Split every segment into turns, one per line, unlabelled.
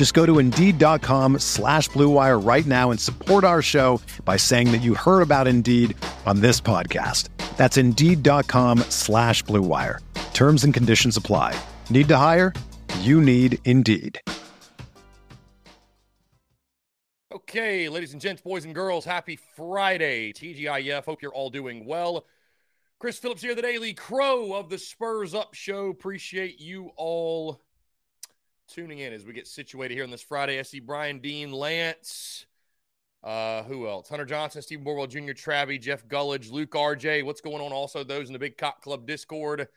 Just go to Indeed.com slash BlueWire right now and support our show by saying that you heard about Indeed on this podcast. That's Indeed.com slash BlueWire. Terms and conditions apply. Need to hire? You need Indeed.
Okay, ladies and gents, boys and girls, happy Friday. TGIF, hope you're all doing well. Chris Phillips here, the Daily Crow of the Spurs Up Show. Appreciate you all tuning in as we get situated here on this Friday. I see Brian Dean, Lance, uh, who else? Hunter Johnson, Stephen Borwell Jr., Travie, Jeff Gullidge, Luke RJ. What's going on? Also, those in the Big Cock Club Discord.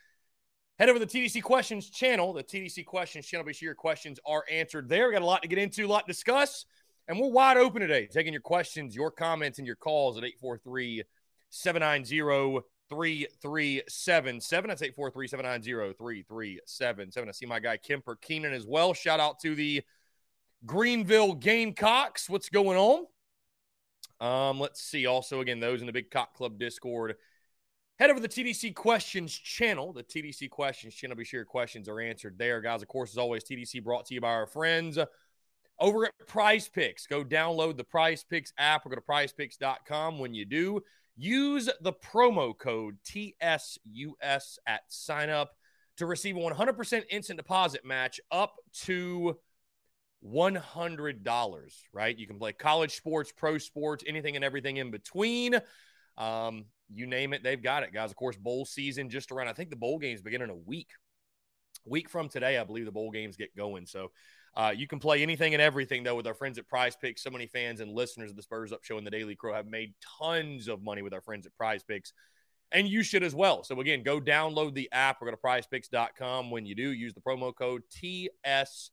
Head over to the TDC Questions channel, the TDC Questions channel. Be sure your questions are answered there. We got a lot to get into, a lot to discuss. And we're wide open today, taking your questions, your comments, and your calls at 843 790 3377. That's 843 790 3377. I see my guy Kemper Keenan as well. Shout out to the Greenville Gamecocks. What's going on? Um, let's see. Also, again, those in the Big Cock Club Discord. Head over to the TDC Questions channel, the TDC Questions channel. Be sure your questions are answered there, guys. Of course, as always, TDC brought to you by our friends over at Prize Picks. Go download the Prize Picks app or go to prizepicks.com. When you do, use the promo code TSUS at sign up to receive a 100% instant deposit match up to $100, right? You can play college sports, pro sports, anything and everything in between. Um, you name it, they've got it, guys. Of course, bowl season just around. I think the bowl games begin in a week. Week from today, I believe the bowl games get going. So uh, you can play anything and everything, though, with our friends at Prize Picks. So many fans and listeners of the Spurs Up Show and the Daily Crow have made tons of money with our friends at Prize Picks. And you should as well. So, again, go download the app or go to prizepicks.com. When you do, use the promo code TSUS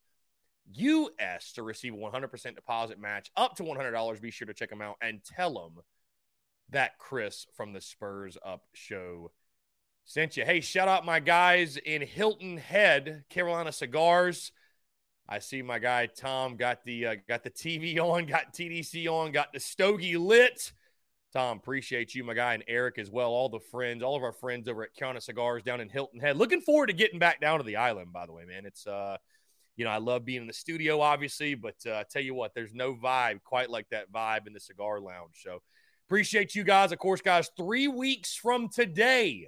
to receive a 100% deposit match up to $100. Be sure to check them out and tell them that Chris from the Spurs Up Show sent you. Hey, shout out my guys in Hilton Head, Carolina Cigars. I see my guy Tom got the uh, got the TV on, got TDC on, got the stogie lit. Tom, appreciate you, my guy, and Eric as well. All the friends, all of our friends over at Carolina Cigars down in Hilton Head. Looking forward to getting back down to the island. By the way, man, it's uh, you know, I love being in the studio, obviously, but uh, I tell you what, there's no vibe quite like that vibe in the cigar lounge. So appreciate you guys. Of course, guys, three weeks from today,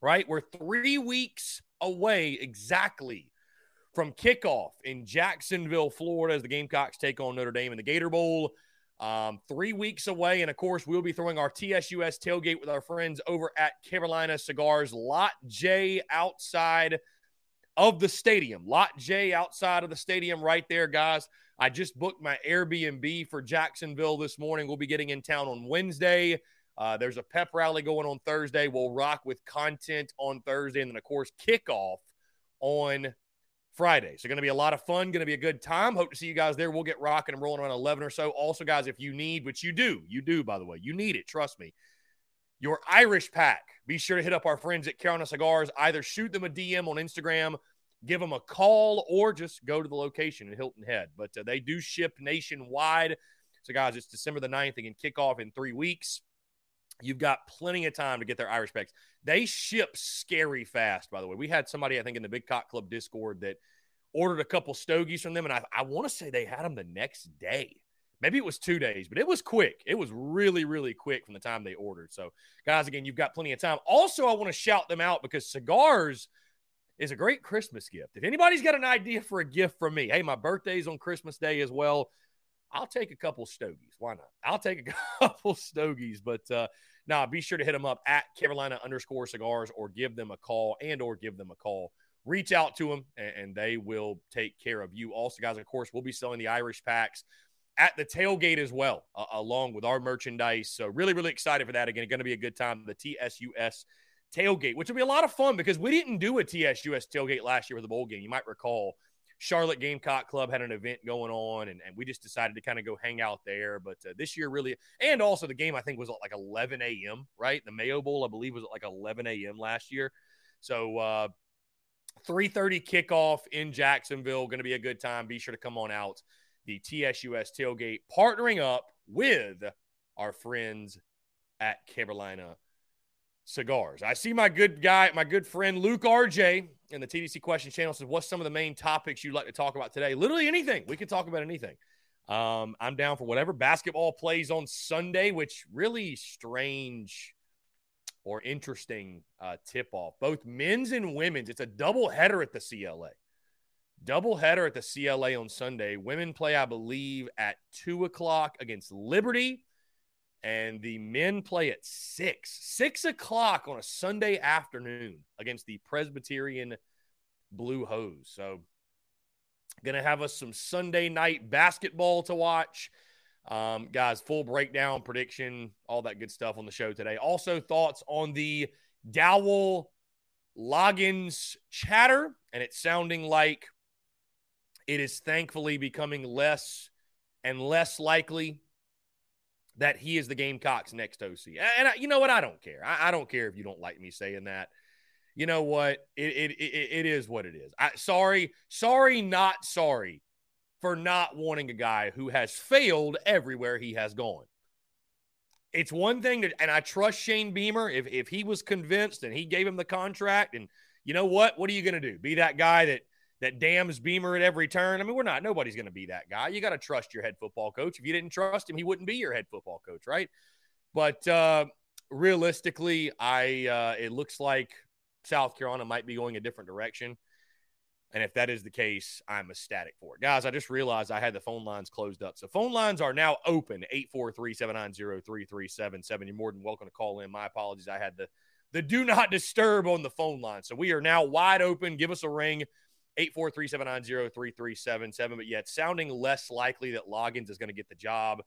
right? We're three weeks away exactly from kickoff in Jacksonville, Florida, as the Gamecocks take on Notre Dame in the Gator Bowl. Um, three weeks away. And of course, we'll be throwing our TSUS tailgate with our friends over at Carolina Cigars, Lot J outside of the stadium. Lot J outside of the stadium, right there, guys. I just booked my Airbnb for Jacksonville this morning. We'll be getting in town on Wednesday. Uh, there's a pep rally going on Thursday. We'll rock with content on Thursday. And then, of course, kickoff on Friday. So, going to be a lot of fun, going to be a good time. Hope to see you guys there. We'll get rocking and rolling around 11 or so. Also, guys, if you need, which you do, you do, by the way, you need it, trust me, your Irish pack, be sure to hit up our friends at Carolina Cigars. Either shoot them a DM on Instagram, give them a call, or just go to the location in Hilton Head. But uh, they do ship nationwide. So, guys, it's December the 9th. They can kick off in three weeks. You've got plenty of time to get their Irish packs. They ship scary fast, by the way. We had somebody, I think, in the Big Cock Club Discord that ordered a couple stogies from them, and I, I want to say they had them the next day. Maybe it was two days, but it was quick. It was really, really quick from the time they ordered. So, guys, again, you've got plenty of time. Also, I want to shout them out because cigars is a great Christmas gift. If anybody's got an idea for a gift from me, hey, my birthday's on Christmas Day as well. I'll take a couple stogies. Why not? I'll take a couple stogies. But uh, Now, be sure to hit them up at Carolina underscore cigars or give them a call and or give them a call. Reach out to them and, and they will take care of you. Also, guys, of course, we'll be selling the Irish packs at the tailgate as well, uh, along with our merchandise. So, really, really excited for that. Again, it's going to be a good time. The TSUS tailgate, which will be a lot of fun because we didn't do a TSUS tailgate last year with the bowl game. You might recall Charlotte Gamecock Club had an event going on, and, and we just decided to kind of go hang out there. But uh, this year, really, and also the game I think was like 11 a.m. Right, the Mayo Bowl I believe was at like 11 a.m. last year. So uh, 3:30 kickoff in Jacksonville, going to be a good time. Be sure to come on out. The TSUS tailgate, partnering up with our friends at Carolina cigars. I see my good guy, my good friend Luke RJ in the TDC question channel says, What's some of the main topics you'd like to talk about today? Literally anything. We can talk about anything. Um, I'm down for whatever. Basketball plays on Sunday, which really strange or interesting uh, tip off. Both men's and women's. It's a double header at the CLA. Double header at the CLA on Sunday. Women play, I believe, at two o'clock against Liberty and the men play at six, six o'clock on a Sunday afternoon against the Presbyterian Blue Hose. So, gonna have us some Sunday night basketball to watch. Um, guys, full breakdown, prediction, all that good stuff on the show today. Also, thoughts on the Dowell Loggains chatter, and it's sounding like it is thankfully becoming less and less likely that he is the Gamecocks' next OC. And I, you know what? I don't care. I, I, don't care if you don't like me saying that. You know what? It it it, it is what it is. I, sorry, sorry, not sorry for not wanting a guy who has failed everywhere he has gone. It's one thing that, and I trust Shane Beamer. If if he was convinced and he gave him the contract, and you know what? What are you going to do? Be that guy that that damns Beamer at every turn. I mean, we're not, nobody's going to be that guy. You got to trust your head football coach. If you didn't trust him, he wouldn't be your head football coach, right? But uh, realistically, I uh, it looks like South Carolina might be going a different direction. And if that is the case, I'm ecstatic for it. Guys, I just realized I had the phone lines closed up. So phone lines are now open 843 790 3377. You're more than welcome to call in. My apologies. I had the, the do not disturb on the phone line. So we are now wide open. Give us a ring. 843-790-3377. But yet sounding less likely that Loggains is going to get the job.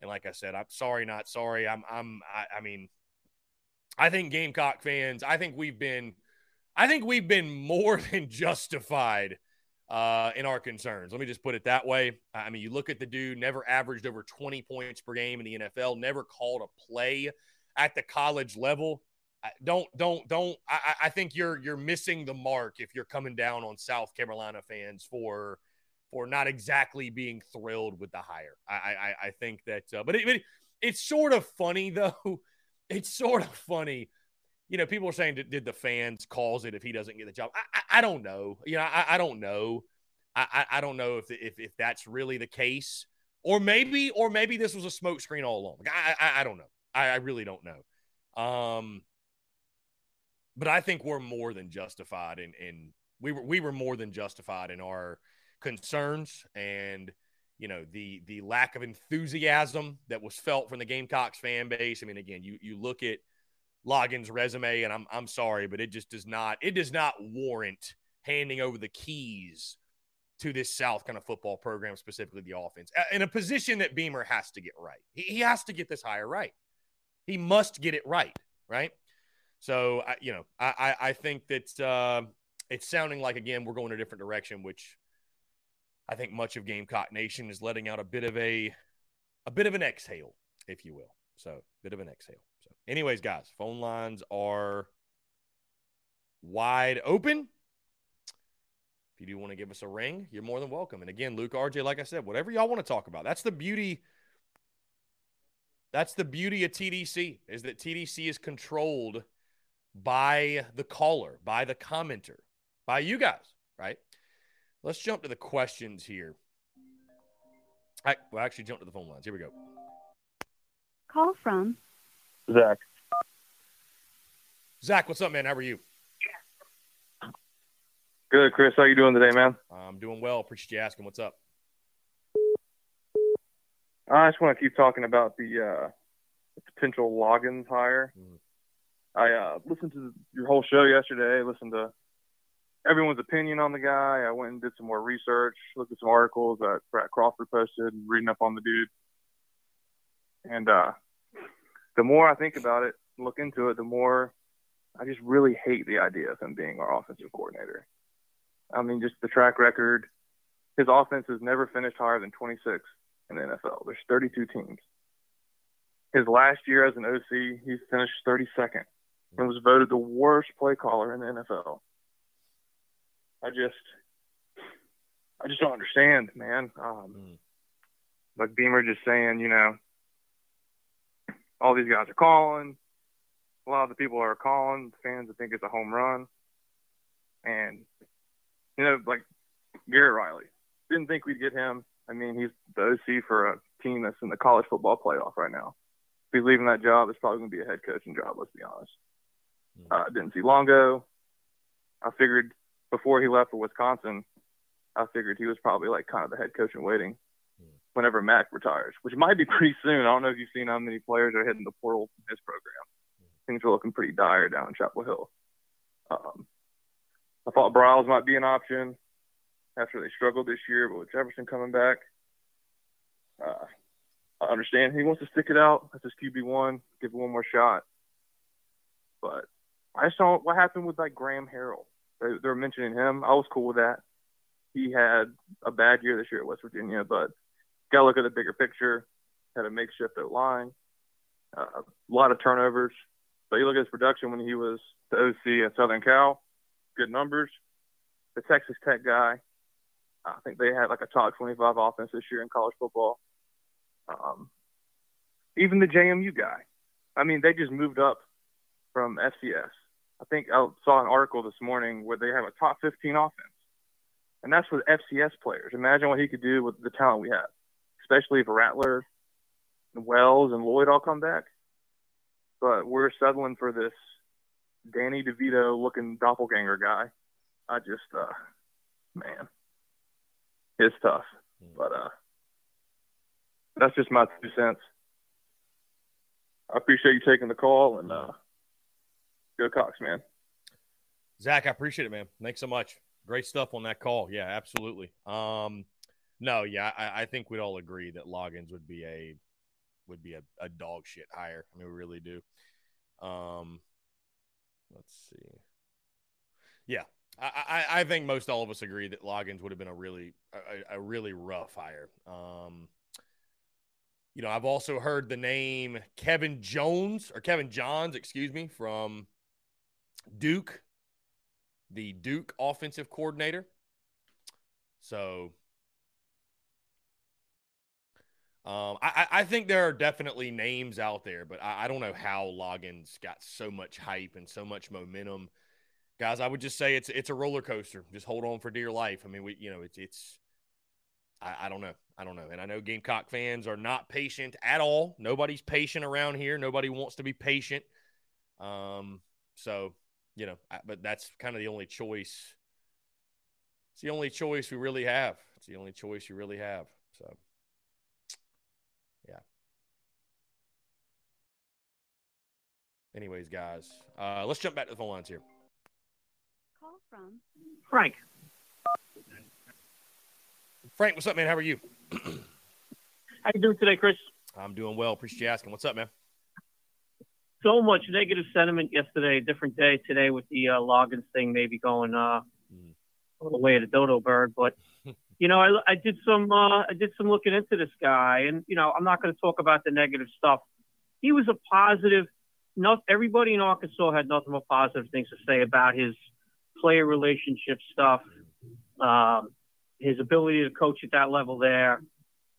And like I said, I'm sorry, not sorry. I'm I'm I, I mean, I think Gamecock fans, I think we've been I think we've been more than justified uh, in our concerns. Let me just put it that way. I mean, you look at the dude, never averaged over 20 points per game in the NFL, never called a play at the college level don't don't don't I, I think you're you're missing the mark if you're coming down on South Carolina fans for for not exactly being thrilled with the hire. I I, I think that uh, but it, it, it's sort of funny though. It's sort of funny. You know, people are saying did, did the fans cause it if he doesn't get the job? I, I, I don't know. You know, I, I don't know. I, I don't know if, if if that's really the case, or maybe or maybe this was a smokescreen all along. I, I I don't know. I, I really don't know. Um, but I think we're more than justified in, in we were we were more than justified in our concerns and you know the the lack of enthusiasm that was felt from the Gamecocks fan base. I mean, again, you you look at Loggains' resume, and I'm I'm sorry, but it just does not it does not warrant handing over the keys to this South kind of football program, specifically the offense, in a position that Beamer has to get right. He, he has to get this hire right. He must get it right, right? So, I, you know, I, I, think that uh, it's sounding like, again, we're going a different direction, which I think much of Gamecock Nation is letting out a bit of a, a bit of an exhale, if you will. So, bit of an exhale. So, anyways, guys, phone lines are wide open. If you do want to give us a ring, you're more than welcome. And again, Luke, RJ, like I said, whatever y'all want to talk about. That's the beauty. That's the beauty of TDC is that TDC is controlled by the caller, by the commenter, by you guys, right? Let's jump to the questions here. I, we'll actually jump to the phone lines. Here we go.
Call from
Zach.
Zach, what's up, man? How are you?
Good, Chris. How you doing today, man?
I'm doing well. Appreciate you asking. What's up?
I just want to keep talking about the uh, potential Loggains hire.
Mhm.
I uh, listened to your whole show yesterday. Listened to everyone's opinion on the guy. I went and did some more research, looked at some articles that Brad Crawford posted, and reading up on the dude. And uh, the more I think about it, look into it, the more I just really hate the idea of him being our offensive coordinator. I mean, just the track record. His offense has never finished higher than 26 in the NFL. There's 32 teams. His last year as an OC, he finished 32nd and was voted the worst play caller in the NFL. I just, I just don't understand, man. Um,
Mm.
like Beamer just saying, you know, all these guys are calling. A lot of the people are calling. Fans that think it's a home run, and you know, like Garrett Riley, didn't think we'd get him. I mean, he's the OC for a team that's in the college football playoff right now. If he's leaving that job, it's probably going to be a head coaching job. Let's be honest. Uh, didn't see Longo. I figured before he left for Wisconsin, I figured he was probably like kind of the head coach in waiting whenever Mac retires, which might be pretty soon. I don't know if you've seen how many players are hitting the portal in his program. Things are looking pretty dire down in Chapel Hill. Um, I thought Briles might be an option after they struggled this year, but with Jefferson coming back, uh, I understand he wants to stick it out. That's his QB one, give it one more shot. But I don't. What happened with like Graham Harrell? They, they're mentioning him. I was cool with that. He had a bad year this year at West Virginia, but got to look at the bigger picture. Had a makeshift at line, uh, a lot of turnovers. But you look at his production when he was the OC at Southern Cal, good numbers. The Texas Tech guy, I think they had like a top 25 offense this year in college football. Um, even the JMU guy, I mean, they just moved up from FCS. I think I saw an article this morning where they have a top 15 offense, and that's with FCS players. Imagine what he could do with the talent we have, especially if Rattler, and Wells, and Lloyd all come back. But we're settling for this Danny DeVito looking doppelganger guy. I just, uh, man, it's tough. But uh, that's just my two cents. I appreciate you taking the call and uh, go Cox, man.
Zach, I appreciate it, man. Thanks so much. Great stuff on that call. Yeah, absolutely. Um, no, yeah, I, I think we'd all agree that Loggains would be a would be a, a dog shit hire. I mean, we really do. Um, let's see. Yeah, I, I, I think most all of us agree that Loggains would have been a really a, a really rough hire. Um, you know, I've also heard the name Kevin Jones or Kevin Johns, excuse me, from Duke, the Duke offensive coordinator. So um, I, I think there are definitely names out there, but I, I don't know how Loggains got so much hype and so much momentum. Guys, I would just say it's it's a roller coaster. Just hold on for dear life. I mean, we you know it's it's I, I don't know. I don't know. And I know Gamecock fans are not patient at all. Nobody's patient around here. Nobody wants to be patient. Um, so you know, I, but that's kind of the only choice. It's the only choice we really have. It's the only choice you really have. So, yeah. Anyways, guys, uh, let's jump back to the phone lines here.
Call from
Frank,
Frank, what's up, man? How are you?
how you doing today, Chris?
I'm doing well. Appreciate you asking. What's up, man?
So much negative sentiment yesterday. Different day today with the uh, Loggains thing, maybe going uh,
Mm.
little way of the dodo bird. But you know, I, I did some uh, I did some looking into this guy, and you know, I'm not going to talk about the negative stuff. He was a positive. Not everybody in Arkansas had nothing but positive things to say about his player relationship stuff, um, his ability to coach at that level there.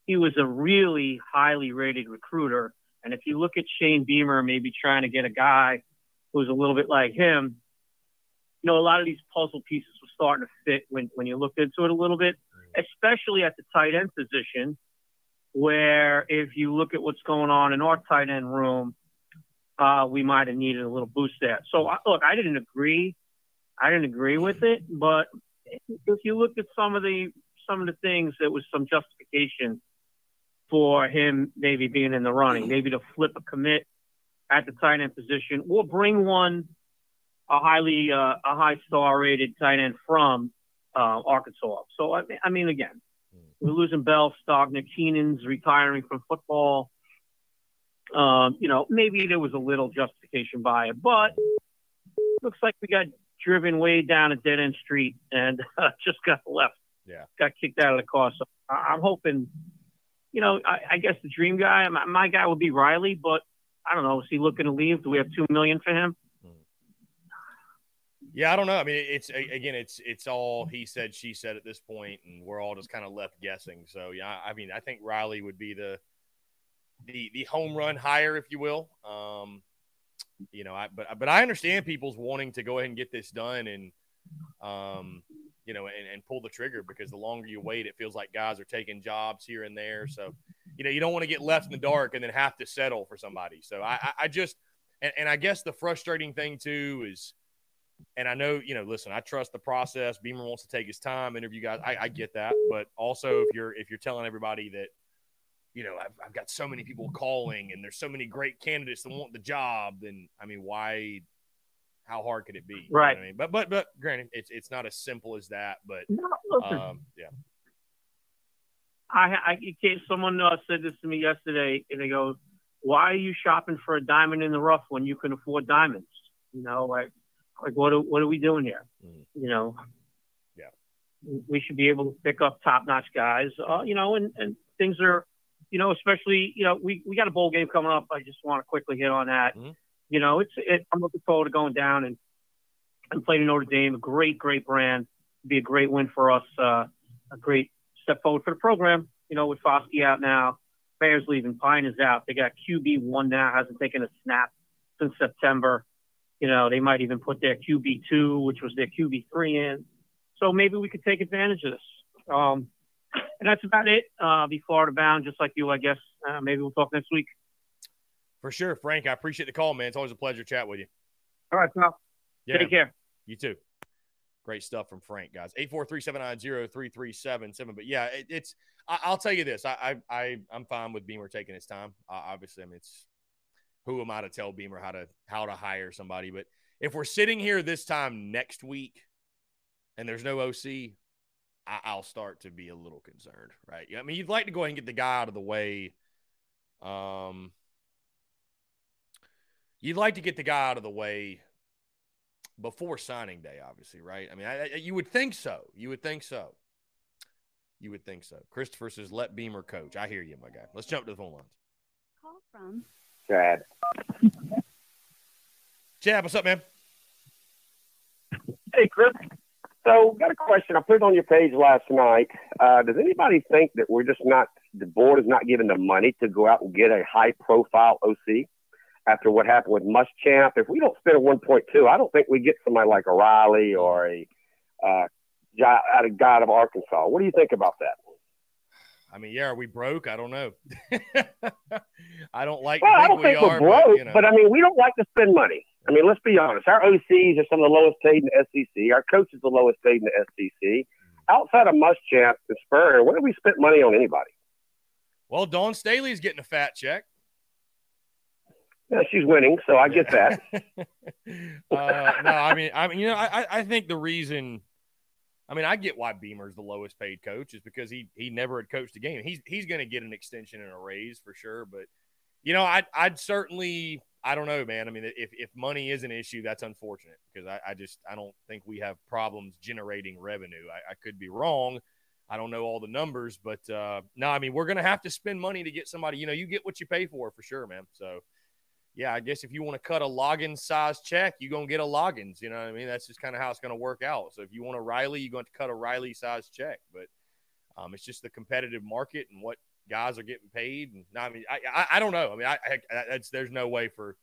He was a really highly rated recruiter. And if you look at Shane Beamer, maybe trying to get a guy who's a little bit like him, you know, a lot of these puzzle pieces were starting to fit when, when you looked into it a little bit, especially at the tight end position, where if you look at what's going on in our tight end room, uh, we might have needed a little boost there. So, I- look, I didn't agree. I didn't agree with it, but if you look at some of the some of the things, there was some justification for him maybe being in the running, maybe to flip a commit at the tight end position, or bring one a highly uh, a high star rated tight end from uh, Arkansas. So I mean, I mean, again, we're losing Bell, Stogner, Keenan's retiring from football. Um, you know, maybe there was a little justification by it, but looks like we got driven way down a dead end street and uh, just got left.
Yeah.
Got kicked out of the car. So I- I'm hoping, you know, I, I guess the dream guy, my, my guy would be Riley, but I don't know. Is he looking to leave? Do we have two million for him?
Yeah, I don't know. I mean, it's again, it's it's all he said, she said at this point, and we're all just kind of left guessing. So yeah, I mean, I think Riley would be the the the home run hire, if you will. Um, you know, I but but I understand people's wanting to go ahead and get this done and um, you know, and, and pull the trigger because the longer you wait, it feels like guys are taking jobs here and there. So, you know, you don't want to get left in the dark and then have to settle for somebody. So I I, just and, and I guess the frustrating thing too is and I know, you know, listen, I trust the process. Beamer wants to take his time, interview guys. I, I get that, but also if you're if you're telling everybody that, you know, I've, I've got so many people calling and there's so many great candidates that want the job, then I mean, why? How hard could it be? You know
Right.
I mean, but but but granted, it's it's not as simple as that. But
No,
um, yeah,
I, I came, someone uh, said this to me yesterday, and they go, "Why are you shopping for a diamond in the rough when you can afford diamonds?" You know, like, like what are, what are we doing here?
Mhm.
You know,
Yeah.
we should be able to pick up top notch guys. Uh, you know, and and things are, you know, especially you know, we we got a bowl game coming up. I just want to quickly hit on that.
Mhm.
You know, it's it, I'm looking forward to going down and and playing Notre Dame. A great, great brand. Be a great win for us. Uh, a great step forward for the program. You know, with Foskey out now, Bears leaving, Pyne is out. They got QB one now, hasn't taken a snap since September. You know, they might even put their QB two, which was their QB three in. So maybe we could take advantage of this. Um, and that's about it. Uh, be Florida bound, just like you, I guess. Uh, maybe we'll talk next week.
For sure, Frank. I appreciate the call, man. It's always a pleasure to chat with you.
All right, pal.
Yeah,
Take care.
You too. Great stuff from Frank, guys. 843-790-3377. But yeah, it, it's I, I'll tell you this. I, I I I'm fine with Beamer taking his time. Uh, obviously, I mean it's who am I to tell Beamer how to how to hire somebody? But if we're sitting here this time next week and there's no OC, I, I'll start to be a little concerned, right? I mean, you'd like to go ahead and get the guy out of the way. Um, you'd like to get the guy out of the way before signing day, obviously, right? I mean, I, I, you would think so. You would think so. You would think so. Christopher says, "Let Beamer coach." I hear you, my guy. Let's jump to the phone lines.
Call from
Chad.
Chad, what's up, man?
Hey, Chris. So, got a question. I put it on your page last night. Uh, does anybody think that we're just not, the board is not giving the money to go out and get a high profile OC after what happened with Muschamp? If we don't spend a 1.2, I don't think we get somebody like a Riley or a uh, out of God of Arkansas. What do you think about that?
I mean, yeah, are we broke? I don't know. I don't like.
Well, I don't
we
think we're
are,
broke,
but, you know.
but I mean, we don't like to spend money. I mean, let's be honest. Our OCs are some of the lowest paid in the SEC. Our coaches are the lowest paid in the SEC. Outside of Muschamp and Spurrier, when have we spent money on anybody?
well, Dawn Staley's getting a fat check.
Yeah, she's winning, so I get that.
uh, no, I mean, I mean, you know, I, I- I think the reason, I mean, I get why Beamer's the lowest paid coach is because he he never had coached a game. He's he's going to get an extension and a raise for sure. But you know, I'd I'd certainly, I don't know, man. I mean, if if money is an issue, that's unfortunate because I, I just I don't think we have problems generating revenue. I, I could be wrong. I don't know all the numbers, but uh, no, I mean, we're going to have to spend money to get somebody. You know, you get what you pay for, for sure, man. So yeah, I guess if you want to cut a Loggains size check, you're going to get a Loggains. You know what I mean? That's just kind of how it's going to work out. So if you want a Riley, you're going to cut a Riley size check. But um, it's just the competitive market and what guys are getting paid. And I mean, I, I, I don't know. I mean, I, I, that's, there's no way for,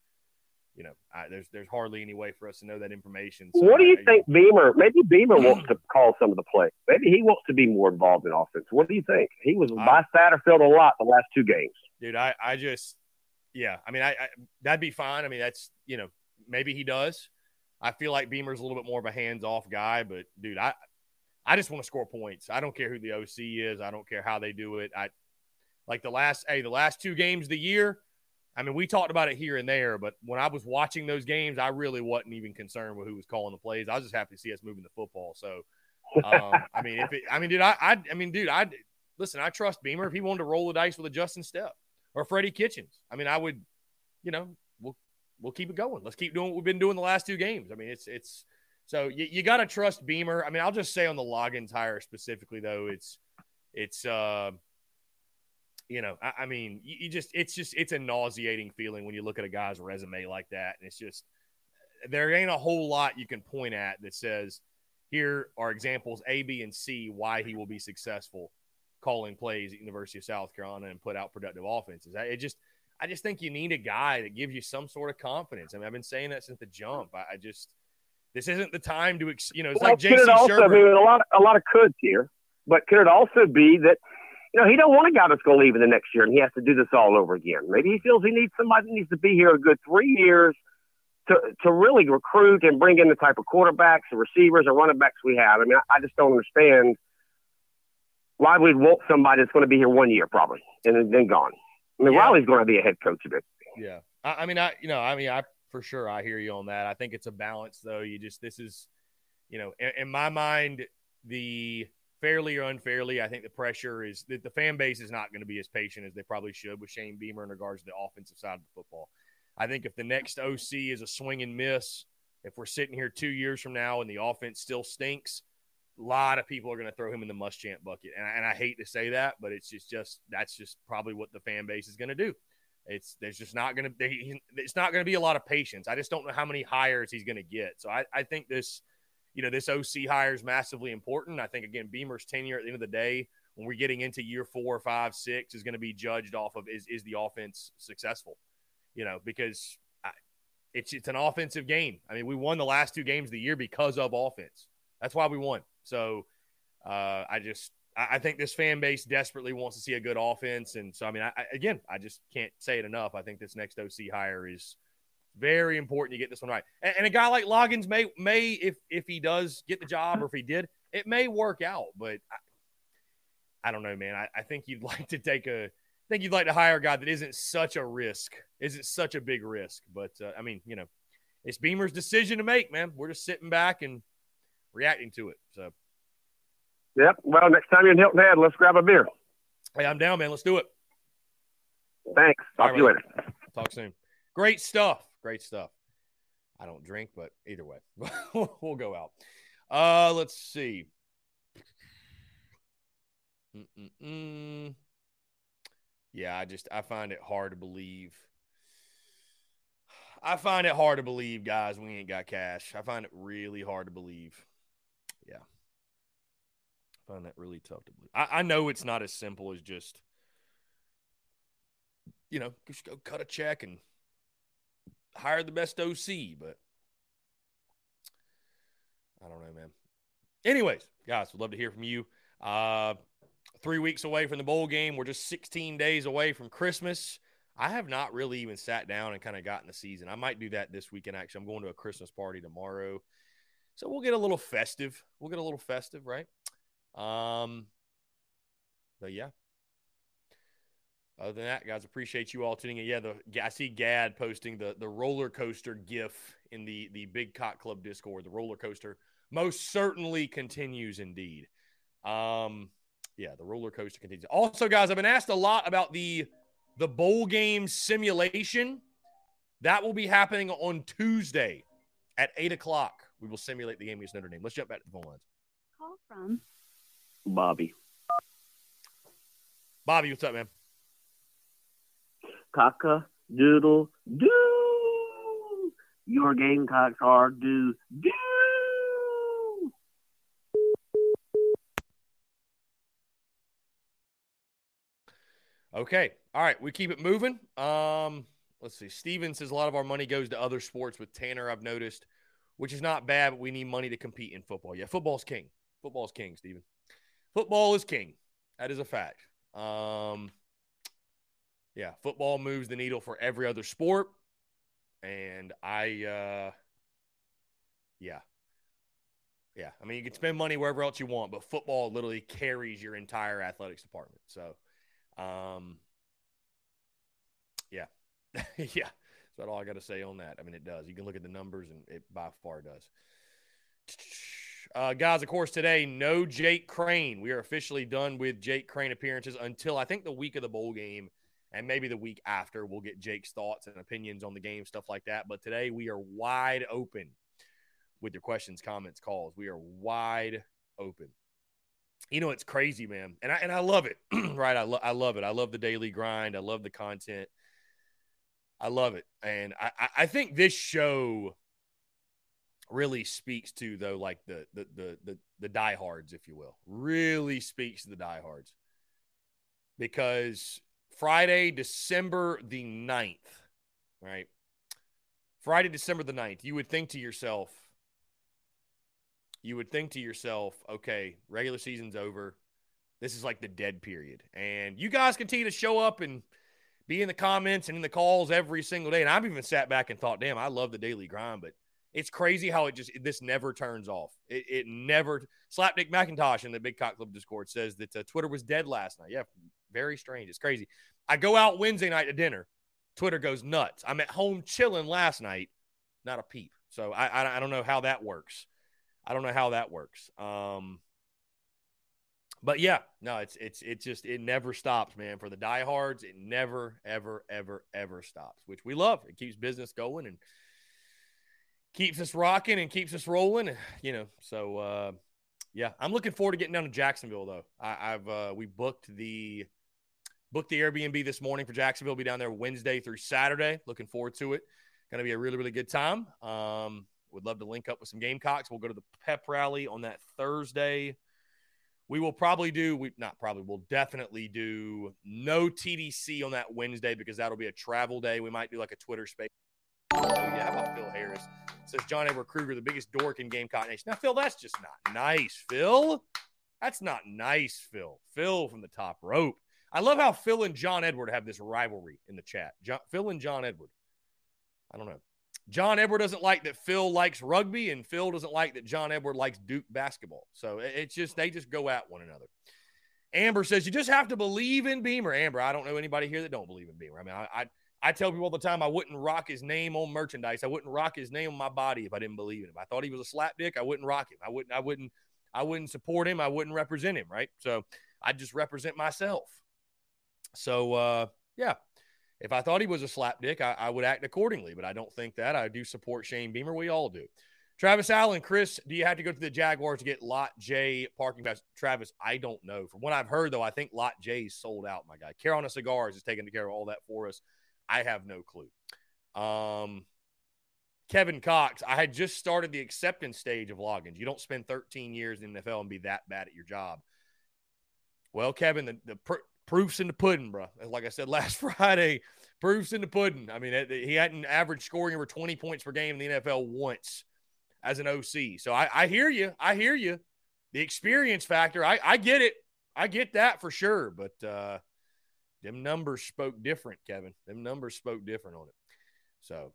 you know, I, there's, there's hardly any way for us to know that information. So
what do you
I-
think Beamer? Maybe Beamer wants to call some of the plays. Maybe he wants to be more involved in offense. What do you think? He was
I-
by Satterfield a lot the last two games.
dude I, I just yeah i mean I, I that'd be fine i mean that's you know maybe he does i feel like beamer's a little bit more of a hands-off guy but dude i i just want to score points i don't care who the oc is i don't care how they do it i Like the last, hey, the last two games of the year, I mean, we talked about it here and there, but when I was watching those games, I really wasn't even concerned with who was calling the plays. I was just happy to see us moving the football. So, um, I mean, if it, I mean, dude, I, I, I mean, dude, I listen. I trust Beamer if he wanted to roll the dice with a Justin Stepp or Freddie Kitchens. I mean, I would, you know, we'll we'll keep it going. Let's keep doing what we've been doing the last two games. I mean, it's it's so you, you got to trust Beamer. I mean, I'll just say on the Loggains hire specifically though, it's it's uh you know, I, I mean, you, you, just it's just it's a nauseating feeling when you look at a guy's resume like that, and it's just there ain't a whole lot you can point at that says here are examples A, B, and C why he will be successful calling plays at University of South Carolina and put out productive offenses. It just I just think you need a guy that gives you some sort of confidence. I mean, I've been saying that since the jump. I, I just this isn't the time to ex- you know. It's well, like JC
also,
Shurburtt. I
a lot a lot of could here, but could it also be that you know, he don't want a guy that's going to leave in the next year and he has to do this all over again. Maybe he feels he needs somebody that needs to be here a good three years to, to really recruit and bring in the type of quarterbacks and receivers and running backs we have. I mean, I, I just don't understand why we'd want somebody that's going to be here one year probably and then gone. I mean, yeah. Riley's going to be a head coach of it.
Yeah. I, I mean, I, you know, I mean, I, for sure, I hear you on that. I think it's a balance though. You just, this is, you know, in, in my mind, the, fairly or unfairly, I think the pressure is that the fan base is not going to be as patient as they probably should with Shane Beamer in regards to the offensive side of the football. I think if the next OC is a swing and miss, if we're sitting here two years from now and the offense still stinks, a lot of people are going to throw him in the muschamp bucket. And I, and I hate to say that, but it's just, just that's just probably what the fan base is going to do. It's there's just not going to it's not going to be a lot of patience. I just don't know how many hires he's going to get. So I, I think this you know, this OC hire is massively important. I think, again, Beamer's tenure at the end of the day, when we're getting into year four, five, six, is going to be judged off of is, is the offense successful? You know, because I, it's, it's an offensive game. I mean, we won the last two games of the year because of offense. That's why we won. So uh, I just, I, think this fan base desperately wants to see a good offense. And so, I mean, I, again, I just can't say it enough. I think this next OC hire is – very important to get this one right. And, and, a guy like Loggains may may if if he does get the job or if he did, it may work out. But I, I don't know, man. I, I think you'd like to take a I think you'd like to hire a guy that isn't such a risk, isn't such a big risk. But uh, I mean, you know, it's Beamer's decision to make, man. We're just sitting back and reacting to it. So.
Yep. Well, next time you're in Hilton Head, let's grab a beer.
Hey, I'm down, man. Let's do it.
Thanks. Talk right, to you later.
Talk soon. Great stuff. Great stuff. I don't drink, but either way, we'll go out. Uh, let's see. Mm-mm-mm. Yeah, I just I find it hard to believe. I find it hard to believe, guys. We ain't got cash. I find it really hard to believe. Yeah, I find that really tough to believe. I, I know it's not as simple as just, you know, just go cut a check and hire the best OC, but I don't know, man. Anyways, guys, would love to hear from you. Uh, three weeks away from the bowl game. We're just 16 days away from Christmas. I have not really even sat down and kind of gotten the season. I might do that this weekend. Actually, I'm going to a Christmas party tomorrow, so we'll get a little festive. We'll get a little festive, right? Um, but yeah, other than that, guys, appreciate you all tuning in. Yeah, the I see Gad posting the the roller coaster GIF in the the Big Cock Club Discord. The roller coaster most certainly continues, indeed. Um, yeah, the roller coaster continues. Also, guys, I've been asked a lot about the the bowl game simulation. That will be happening on Tuesday at eight o'clock. We will simulate the game against Notre Dame. Let's jump back to the phone lines.
Call from
Bobby.
Bobby, what's up, man?
Cocker doodle doo. Your Gamecocks are do do.
Okay. All right. We keep it moving. Um, let's see. Steven says a lot of our money goes to other sports with Tanner, I've noticed, which is not bad, but we need money to compete in football. Yeah, football's king. Football's king, Steven. Football is king. That is a fact. Um, yeah, football moves the needle for every other sport. And I, uh, yeah. Yeah. I mean, you can spend money wherever else you want, but football literally carries your entire athletics department. So Um, yeah, yeah. That's all I got to say on that. I mean, it does. You can look at the numbers, and it by far does. Uh, guys, of course, today, no Jake Crane. We are officially done with Jake Crane appearances until I think the week of the bowl game and maybe the week after. We'll get Jake's thoughts and opinions on the game, stuff like that. But today, we are wide open with your questions, comments, calls. We are wide open. You know, it's crazy, man. And I, and I love it, right? I, lo- I love it. I love the daily grind. I love the content. I love it. And I, I think this show really speaks to though like the the the the, the diehards, if you will, really speaks to the diehards because Friday, December the 9th, right? Friday, December the 9th, you would think to yourself, you would think to yourself, okay, regular season's over. This is like the dead period. And you guys continue to show up and be in the comments and in the calls every single day. And I've even sat back and thought, damn, I love the daily grind, but it's crazy how it just this never turns off. It, it never. Slapdick McIntosh in the Big Cock Club Discord says that uh, Twitter was dead last night. Yeah, very strange. It's crazy. I go out Wednesday night to dinner. Twitter goes nuts. I'm at home chilling last night. Not a peep. So I, I, I don't know how that works. I don't know how that works. Um, but yeah, no, it's it's it just it never stops, man. For the diehards, it never, ever, ever, ever stops, which we love. It keeps business going and keeps us rocking and keeps us rolling. You know, so uh, yeah, I'm looking forward to getting down to Jacksonville though. I, have uh, we booked the booked the Airbnb this morning for Jacksonville. Be down there Wednesday through Saturday. Looking forward to it. Going to be a really really good time. Um, would love to link up with some Gamecocks. We'll go to the pep rally on that Thursday. We will probably do, we not probably, we'll definitely do no TDC on that Wednesday because that'll be a travel day. We might do like a Twitter space. Yeah, how about Phil Harris? Says John Edward Kruger, the biggest dork in Gamecock Nation. Now, Phil, that's just not nice, Phil. That's not nice, Phil. Phil from the top rope. I love how Phil and John Edward have this rivalry in the chat. John, Phil and John Edward. I don't know. John Edward doesn't like that Phil likes rugby, and Phil doesn't like that John Edward likes Duke basketball. So it's just they just go at one another. Amber says you just have to believe in Beamer. Amber, I don't know anybody here that don't believe in Beamer. I mean, I, I I tell people all the time I wouldn't rock his name on merchandise. I wouldn't rock his name on my body if I didn't believe in him. I thought he was a slap dick. I wouldn't rock him. I wouldn't. I wouldn't. I wouldn't support him. I wouldn't represent him. Right. So I just represent myself. So uh, yeah, if I thought he was a slapdick, I, I would act accordingly, but I don't think that. I do support Shane Beamer. We all do. Travis Allen, Chris, do you have to go to the Jaguars to get Lot J parking pass? Travis, I don't know. From what I've heard, though, I think Lot J is sold out, my guy. Carolina Cigars is taking care of all that for us. I have no clue. Um, Kevin Cox, I had just started the acceptance stage of Loggains. You don't spend 13 years in the NFL and be that bad at your job. Well, Kevin, the, the proofs in the pudding, bro. Like I said last Friday, proofs in the pudding. I mean, he hadn't averaged scoring over 20 points per game in the NFL once as an OC. So I, I hear you. I hear you. The experience factor, I, I get it. I get that for sure. But uh, them numbers spoke different, Kevin. Them numbers spoke different on it. So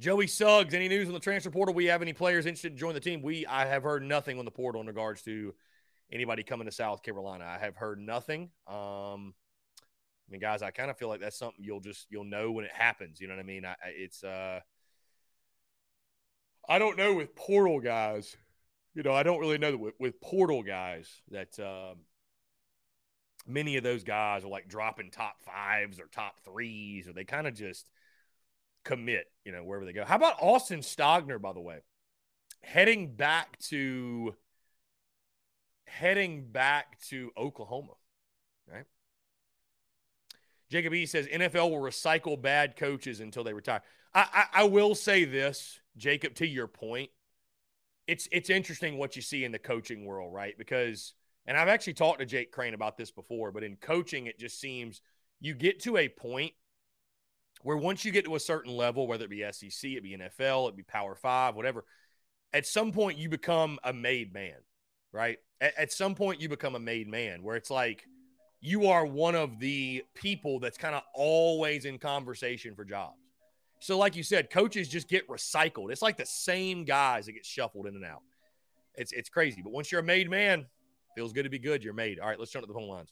Joey Suggs, any news on the transfer portal? We have any players interested to join the team? We I have heard nothing on the portal in regards to anybody coming to South Carolina. I have heard nothing. Um, I mean, guys, I kind of feel like that's something you'll just you'll know when it happens. You know what I mean? I, it's uh, I don't know with portal guys. You know, I don't really know with, with portal guys that um, many of those guys are like dropping top fives or top threes, or they kind of just commit. You know, wherever they go. How about Austin Stogner, by the way, heading back to heading back to Oklahoma, right? Jacob E says NFL will recycle bad coaches until they retire. I, I, I will say this, Jacob, to your point, it's it's interesting what you see in the coaching world, right? Because and I've actually talked to Jake Crane about this before, but in coaching, it just seems you get to a point where once you get to a certain level, whether it be SEC, it be NFL, it be Power Five, whatever, at some point you become a made man right? At, at some point, you become a made man where it's like you are one of the people that's kind of always in conversation for jobs. So, like you said, coaches just get recycled. It's like the same guys that get shuffled in and out. It's it's crazy. But once you're a made man, feels good to be good. You're made. All right, let's turn to the phone lines.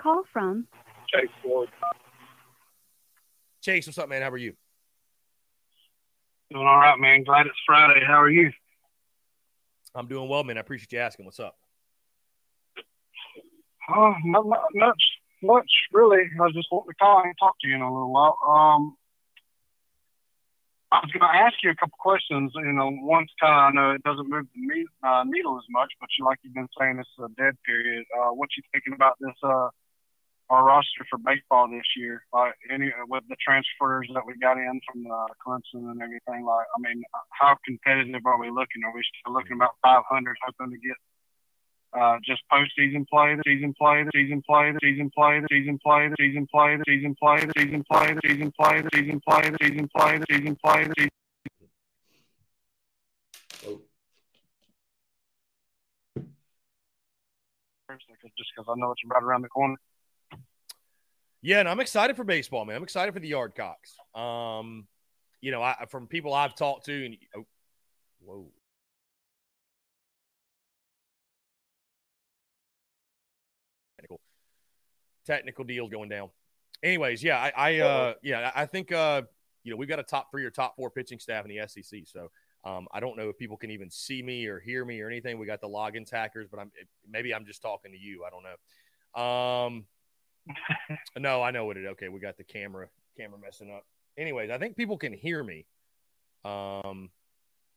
Call from
Chase Ford.
Chase, what's up, man? How are you?
Doing all right, man. Glad it's Friday. How are you?
I'm doing well, man. I appreciate you asking. What's up?
Uh, not, not much, much really. I was just wanting to call and talk to you in a little while. Um, I was going to ask you a couple questions. You know, one's kind of I know it doesn't move the uh, needle as much, but you like you've been saying, is a dead period. Uh, what you thinking about this? Uh, our roster for baseball this year, like any with the transfers that we got in from uh, Clemson and everything. Like, I mean, how competitive are we looking? Are we still looking about 500, hoping to get uh, just postseason play, the season play, the season play, the season play, the season play, the season play, the season play, the season play, the season play, the season play, the season play, the season play, the season. Just because I know it's right around the corner.
Yeah, and I'm excited for baseball, man. I'm excited for the Yardcocks. Um, you know, I from people I've talked to, and oh, whoa. Technical, technical deals going down. Anyways, yeah, I, I uh, yeah, I think uh, you know, we've got a top three or top four pitching staff in the SEC. So um, I don't know if people can even see me or hear me or anything. We got the login tackers, but I'm maybe I'm just talking to you. I don't know. Um, no, I know what it. Okay, we got the camera camera messing up. Anyways, I think people can hear me. Um,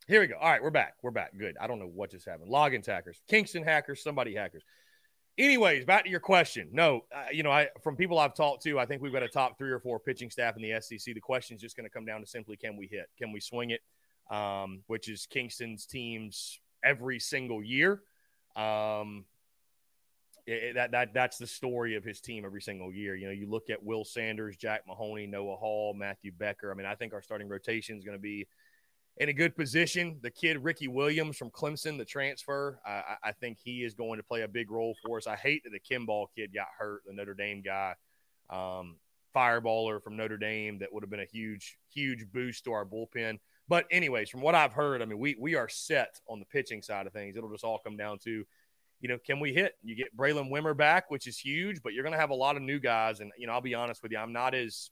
here we go. All right, we're back. We're back. Good. I don't know what just happened. Login hackers, Kingston hackers, somebody hackers. Anyways, back to your question. No, uh, you know, I from people I've talked to, I think we've got a top three or four pitching staff in the SEC. The question is just going to come down to simply can we hit, can we swing it, um, which is Kingston's teams every single year. Um, it, that that that's the story of his team every single year. You know, you look at Will Sanders, Jack Mahoney, Noah Hall, Matthew Becker. I mean, I think our starting rotation is going to be in a good position. The kid Ricky Williams from Clemson, the transfer, I, I think he is going to play a big role for us. I hate that the Kimball kid got hurt, the Notre Dame guy, um, fireballer from Notre Dame, that would have been a huge, huge boost to our bullpen. But anyways, from what I've heard, I mean, we we are set on the pitching side of things. It'll just all come down to, you know, can we hit? You get Braylen Wimmer back, which is huge, but you're going to have a lot of new guys. And you know, I'll be honest with you, I'm not as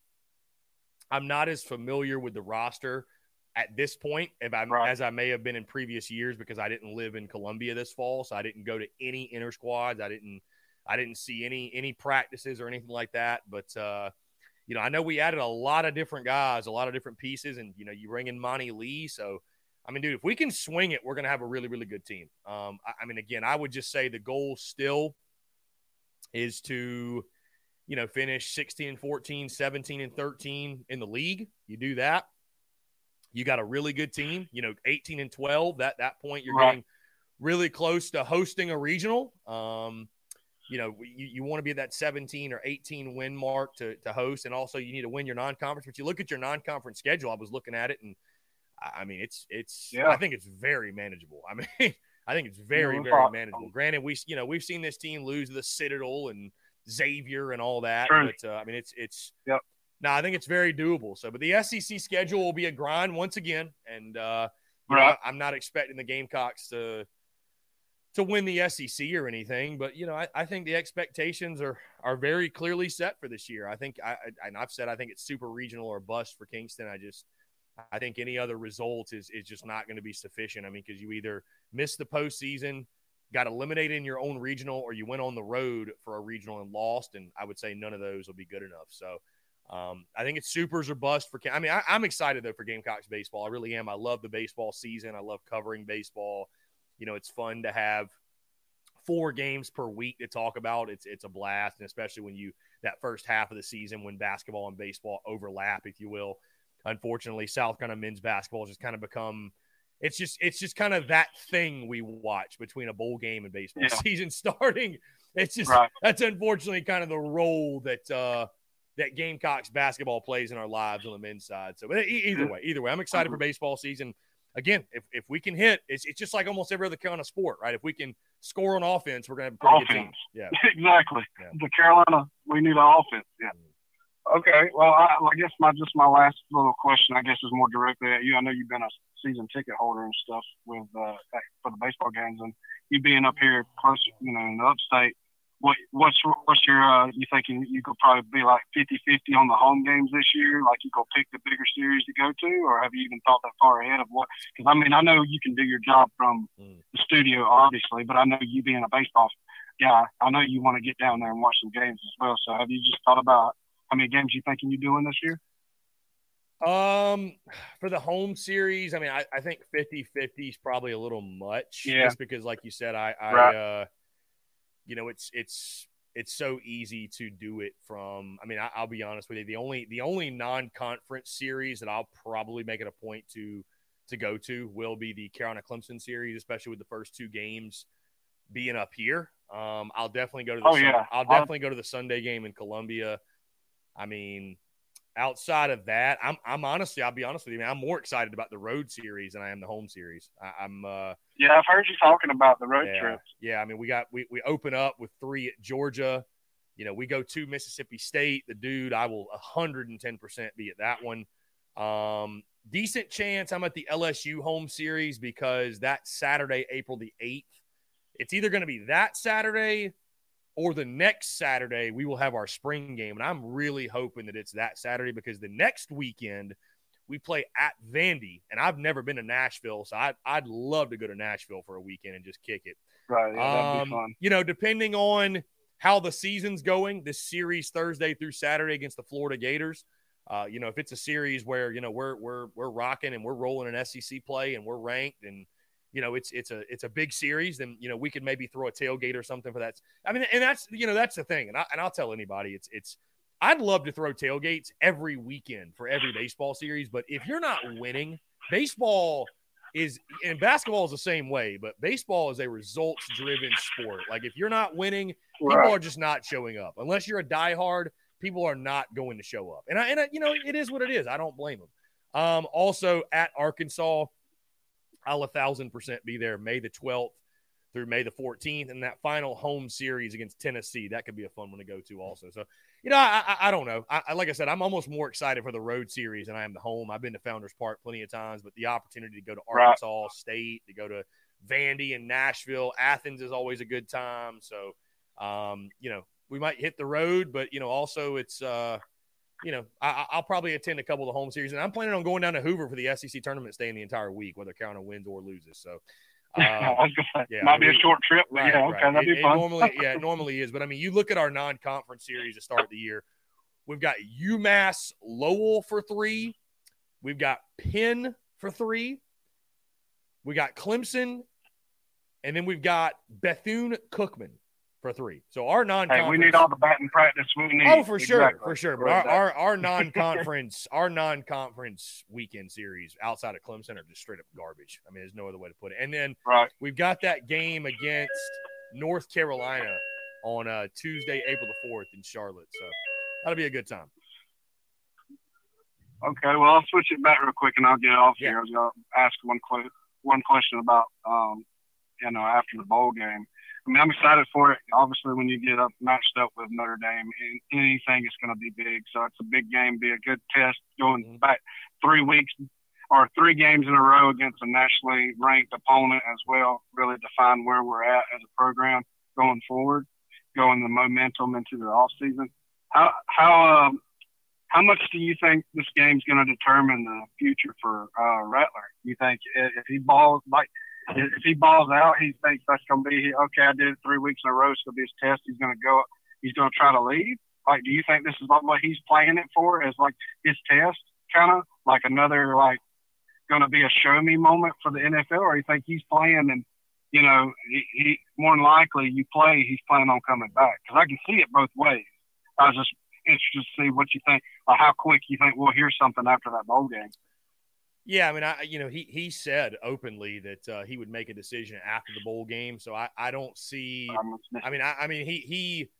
I'm not as familiar with the roster at this point right. as I may have been in previous years because I didn't live in Columbia this fall, so I didn't go to any inner squads. I didn't I didn't see any any practices or anything like that. But uh, you know, I know we added a lot of different guys, a lot of different pieces, and you know, you bring in Monte Lee, so. I mean, dude, if we can swing it, we're going to have a really, really good team. Um, I, I mean, again, I would just say the goal still is to, you know, finish 16 and 14, 17 and 13 in the league. You do that, you got a really good team, you know, 18 and 12. That that point you're getting really close to hosting a regional. Um, you know, you, you want to be at that 17 or 18 win mark to, to host. And also you need to win your non-conference, but you look at your non-conference schedule. I was looking at it and I mean, it's, it's, yeah. I think it's very manageable. I mean, I think it's very, yeah, very manageable. Granted, we, you know, we've seen this team lose the Citadel and Xavier and all that, but uh, I mean, it's, it's,
yep.
No, I think it's very doable. So, but the SEC schedule will be a grind once again, and uh,
right.
know, I'm not expecting the Gamecocks to to win the SEC or anything, but you know, I, I, think the expectations are are very clearly set for this year. I think I and I've said I think it's super regional or bust for Kingston. I just I think any other result is is just not going to be sufficient. I mean, because you either miss the postseason, got eliminated in your own regional, or you went on the road for a regional and lost, and I would say none of those will be good enough. So um, I think it's supers or bust for. I mean, I, am excited though for Gamecocks baseball. I really am. I love the baseball season. I love covering baseball. You know, it's fun to have four games per week to talk about. It's it's a blast, and especially when you that first half of the season when basketball and baseball overlap, if you will. Unfortunately, South Carolina men's basketball has just kind of become. It's just it's just kind of that thing we watch between a bowl game and baseball yeah. season starting. It's just right. that's unfortunately kind of the role that. uh that Gamecocks basketball plays in our lives on the men's side. So, but either way, either way, I'm excited for baseball season. Again, if, if we can hit, it's, it's just like almost every other kind of sport, right? If we can score on offense, we're going to have a pretty offense. good team.
Yeah, exactly. Yeah. The Carolina, we need an offense. Yeah. Okay. Well, I, I, guess my just my last little question, I guess, is more directly at you. I know you've been a season ticket holder and stuff with uh, for the baseball games, and you being up here close, you know, in the upstate what what's what's your uh, you thinking you could probably be like 50-50 on the home games this year? Like you go pick the bigger series to go to, or have you even thought that far ahead of what? Because I mean, I know you can do your job from
Mm.
the studio, obviously, but I know you being a baseball guy, I know you want to get down there and watch some games as well. So have you just thought about how many games you thinking you're doing this year?
Um, for the home series, I mean, I, I think 50 50 is probably a little much.
Yeah.
Just because, like you said, I, I,
Right.
uh, you know, it's, it's, it's so easy to do it from. I mean, I, I'll be honest with you. The only, the only non conference series that I'll probably make it a point to, to go to will be the Carolina Clemson series, especially with the first two games being up here. Um, I'll definitely go to the,
Oh,
Sun-
yeah.
I'll
I'll-
definitely go to the Sunday game in Columbia. I mean, outside of that, I'm I'm honestly, I'll be honest with you, man, I'm more excited about the road series than I am the home series. I, I'm uh
Yeah, I've heard you talking about the road
yeah,
trips.
yeah. I mean, we got we we open up with three at Georgia. You know, we go to Mississippi State. The dude, I will 110 percent be at that one. Um, decent chance I'm at the LSU home series because that Saturday, April the 8th, it's either going to be that Saturday or the next Saturday. We will have our spring game, and I'm really hoping that it's that Saturday because the next weekend we play at Vandy, and I've never been to Nashville, so I'd, I'd love to go to Nashville for a weekend and just kick it.
Right. Yeah, that'd
Um,
be fun.
You know, depending on how the season's going, this series Thursday through Saturday against the Florida Gators. Uh, you know, if it's a series where you know we're we're we're rocking and we're rolling an SEC play and we're ranked and you know it's it's a it's a big series, then you know we could maybe throw a tailgate or something for that. I mean, and that's you know that's the thing, and I and I'll tell anybody it's it's I'd love to throw tailgates every weekend for every baseball series, but if you're not winning, baseball is and basketball is the same way, but baseball is a results driven sport. Like if you're not winning, people
Right.
are just not showing up. Unless you're a diehard, people are not going to show up. And I and I, you know, it is what it is. I don't blame them. Um, also at Arkansas, I'll a thousand percent be there May the 12th through May the 14th, and that final home series against Tennessee. That could be a fun one to go to also. So, you know, I, I, I don't know. I, like I said, I'm almost more excited for the road series than I am the home. I've been to Founders Park plenty of times, but the opportunity to go to
Right.
Arkansas State, to go to Vandy and Nashville, Athens is always a good time. So, um, you know, we might hit the road, but you know, also it's, uh, you know, I, I- I'll probably attend a couple of the home series, and I'm planning on going down to Hoover for the SEC tournament, staying the entire week, whether Carolina wins or loses. So,
I
uh,
was gonna say,
yeah,
might be a short trip, but
Right,
yeah, okay,
right.
that'd
It-
be
it
fun.
normally, yeah, it normally is. But I mean, you look at our non-conference series to start the year. We've got UMass Lowell for three. We've got Penn for three. We got Clemson, and then we've got Bethune Cookman for three. So our non-conference.
hey, we need all the batting practice we need.
Oh, for sure,
Exactly.
for sure. But
Right
our, our, our non-conference, our non-conference weekend series outside of Clemson are just straight up garbage. I mean, there's no other way to put it. And then
right.
we've got that game against North Carolina on uh, Tuesday, April the fourth in Charlotte. So that'll be a good time.
Okay, well, I'll switch it back real quick, and I'll get off
Yeah.
here. I was to ask one que- one question about, um, you know, after the bowl game. I mean, I'm excited for it. Obviously, when you get up matched up with Notre Dame, anything is going to be big. So it's a big game, be a good test going
Mhm.
back three weeks or three games in a row against a nationally ranked opponent as well. Really define where we're at as a program going forward, going the momentum into the off season. How how um, how much do you think this game's going to determine the future for uh, Rattler? You think if if he balls like if he balls out, he thinks that's going to be okay. I did it three weeks in a row. It's going to be his test. He's going to go. He's going to try to leave. Like, do you think this is what he's playing it for? As like his test, kind of like another like going to be a show me moment for the NFL, or you think he's playing and you know he, he more than likely you play, he's planning on coming back because I can see it both ways. I was just interested to see what you think, or how quick you think we'll hear something after that bowl game.
Yeah, I mean, I you know he he said openly that uh, he would make a decision after the bowl game. So I I don't see. I mean, I, I mean, he he.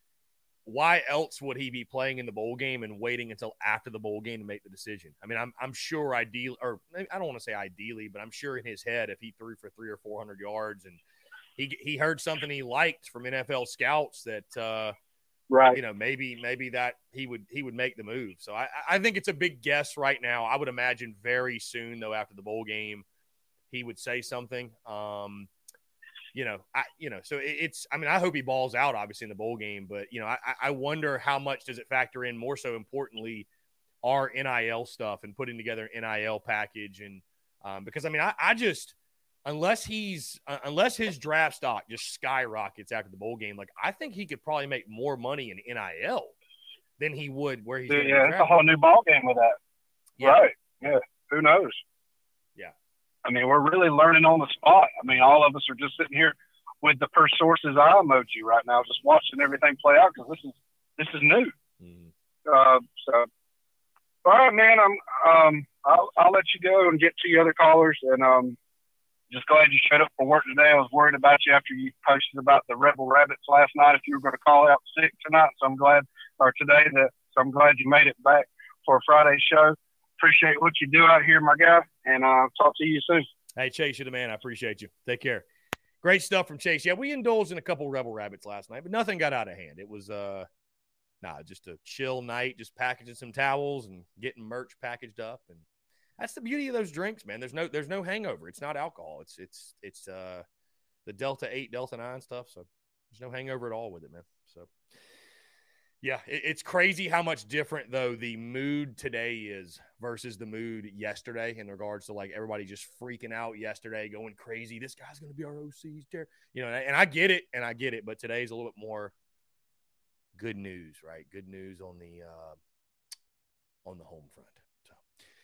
Why else would he be playing in the bowl game and waiting until after the bowl game to make the decision? I mean, I'm I'm sure ideal, or I don't want to say ideally, but I'm sure in his head, if he threw for three or four hundred yards and he he heard something he liked from NFL scouts that uh,
right.
you know maybe maybe that he would he would make the move. So I I think it's a big guess right now. I would imagine very soon though after the bowl game he would say something. Um, you know, I you know, so it, it's. I mean, I hope he balls out obviously in the bowl game, but you know, I, I wonder how much does it factor in more so importantly our NIL stuff and putting together an NIL package and um, because I mean, I, I just unless he's uh, unless his draft stock just skyrockets after the bowl game, like I think he could probably make more money in NIL than he would where he's.
Yeah, yeah it's a whole new ball game with that.
Yeah.
Right. Yeah. Who knows?
Yeah.
I mean, we're really learning on the spot. I mean, all of us are just sitting here with the per sources eye emoji right now, just watching everything play out because this is this is new.
Mhm.
Uh, so, all right, man. I'm um, I'll, I'll let you go and get to your other callers, and um, just glad you showed up for work today. I was worried about you after you posted about the Rebel Rabbits last night. If you were going to call out sick tonight, so I'm glad, or today that. So I'm glad you made it back for a Friday show. Appreciate what you do out here, my guy, and uh, talk to you soon.
Hey, Chase, you're the man. I appreciate you. Take care. Great stuff from Chase. Yeah, we indulged in a couple Rebel Rabbits last night, but nothing got out of hand. It was uh nah, just a chill night, just packaging some towels and getting merch packaged up. And that's the beauty of those drinks, man. There's no there's no hangover. It's not alcohol. It's it's it's uh the Delta 8, Delta 9 stuff. So there's no hangover at all with it, man. So yeah, it, it's crazy how much different though the mood today is versus the mood yesterday in regards to like everybody just freaking out yesterday, going crazy. This guy's to be our OC, he's ter-" you know. And I get it, and I get it, but today's a little bit more good news, right? Good news on the uh, on the home front.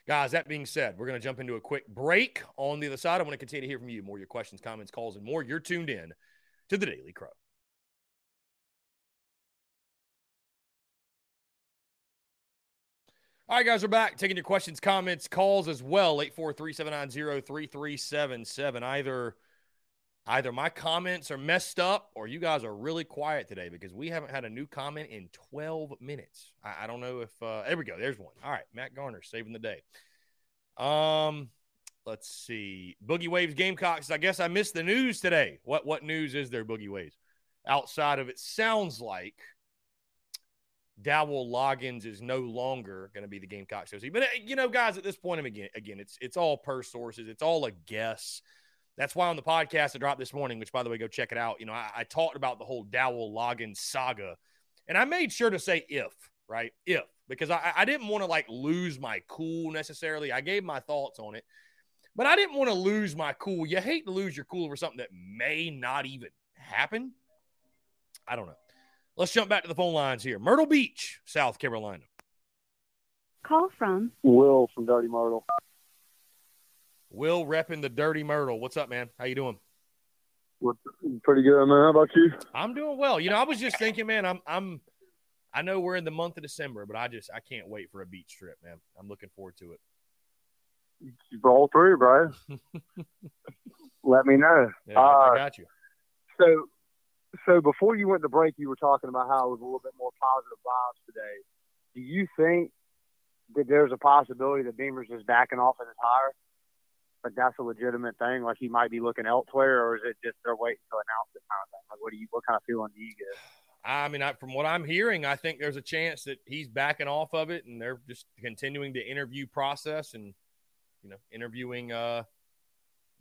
Guys, that being said, we're going to jump into a quick break. On the other side, I want to continue to hear from you. More your questions, comments, calls, and more. You're tuned in to the Daily Crow. All right, guys, we're back taking your questions, comments, calls as well. 843-790-3377. Either either my comments are messed up or you guys are really quiet today because we haven't had a new comment in 12 minutes. I, I don't know if uh there we go. There's one. All right, Matt Garner saving the day. Um, let's see. Boogie Waves Gamecocks. I guess I missed the news today. What what news is there, Boogie Waves? Outside of it sounds like Dowell Loggains is no longer going to be the Gamecocks OC. But uh, you know, guys, at this point, again, again, it's it's all per sources. It's all a guess. That's why on the podcast I dropped this morning, which by the way, go check it out. You know, I, I talked about the whole Dowell Loggains saga, and I made sure to say if, right, if, because I, I didn't want to like lose my cool necessarily. I gave my thoughts on it, but I didn't want to lose my cool. You hate to lose your cool over something that may not even happen. I don't know. Let's jump back to the phone lines here. Myrtle Beach, South Carolina.
Call from
Will from Dirty Myrtle.
Will repping the Dirty Myrtle. What's up, man? How you doing?
What's pretty good, man. How about you?
I'm doing well. You know, I was just thinking, man, I'm I'm I know we're in the month of December, but I just I can't wait for a beach trip, man. I'm looking forward to it.
You roll through, bro. Let me know.
Yeah, I
Uh,
got you.
so, so before you went to break, you were talking about how it was a little bit more positive vibes today. Do you think that there's a possibility that Beamer's just backing off of his hire? Like that's a legitimate thing. Like he might be looking elsewhere, or is it just they're waiting to announce it kind of thing? Like what do you? What kind of feeling do you get?
I mean, I, from what I'm hearing, I think there's a chance that he's backing off of it, and they're just continuing the interview process and you know interviewing uh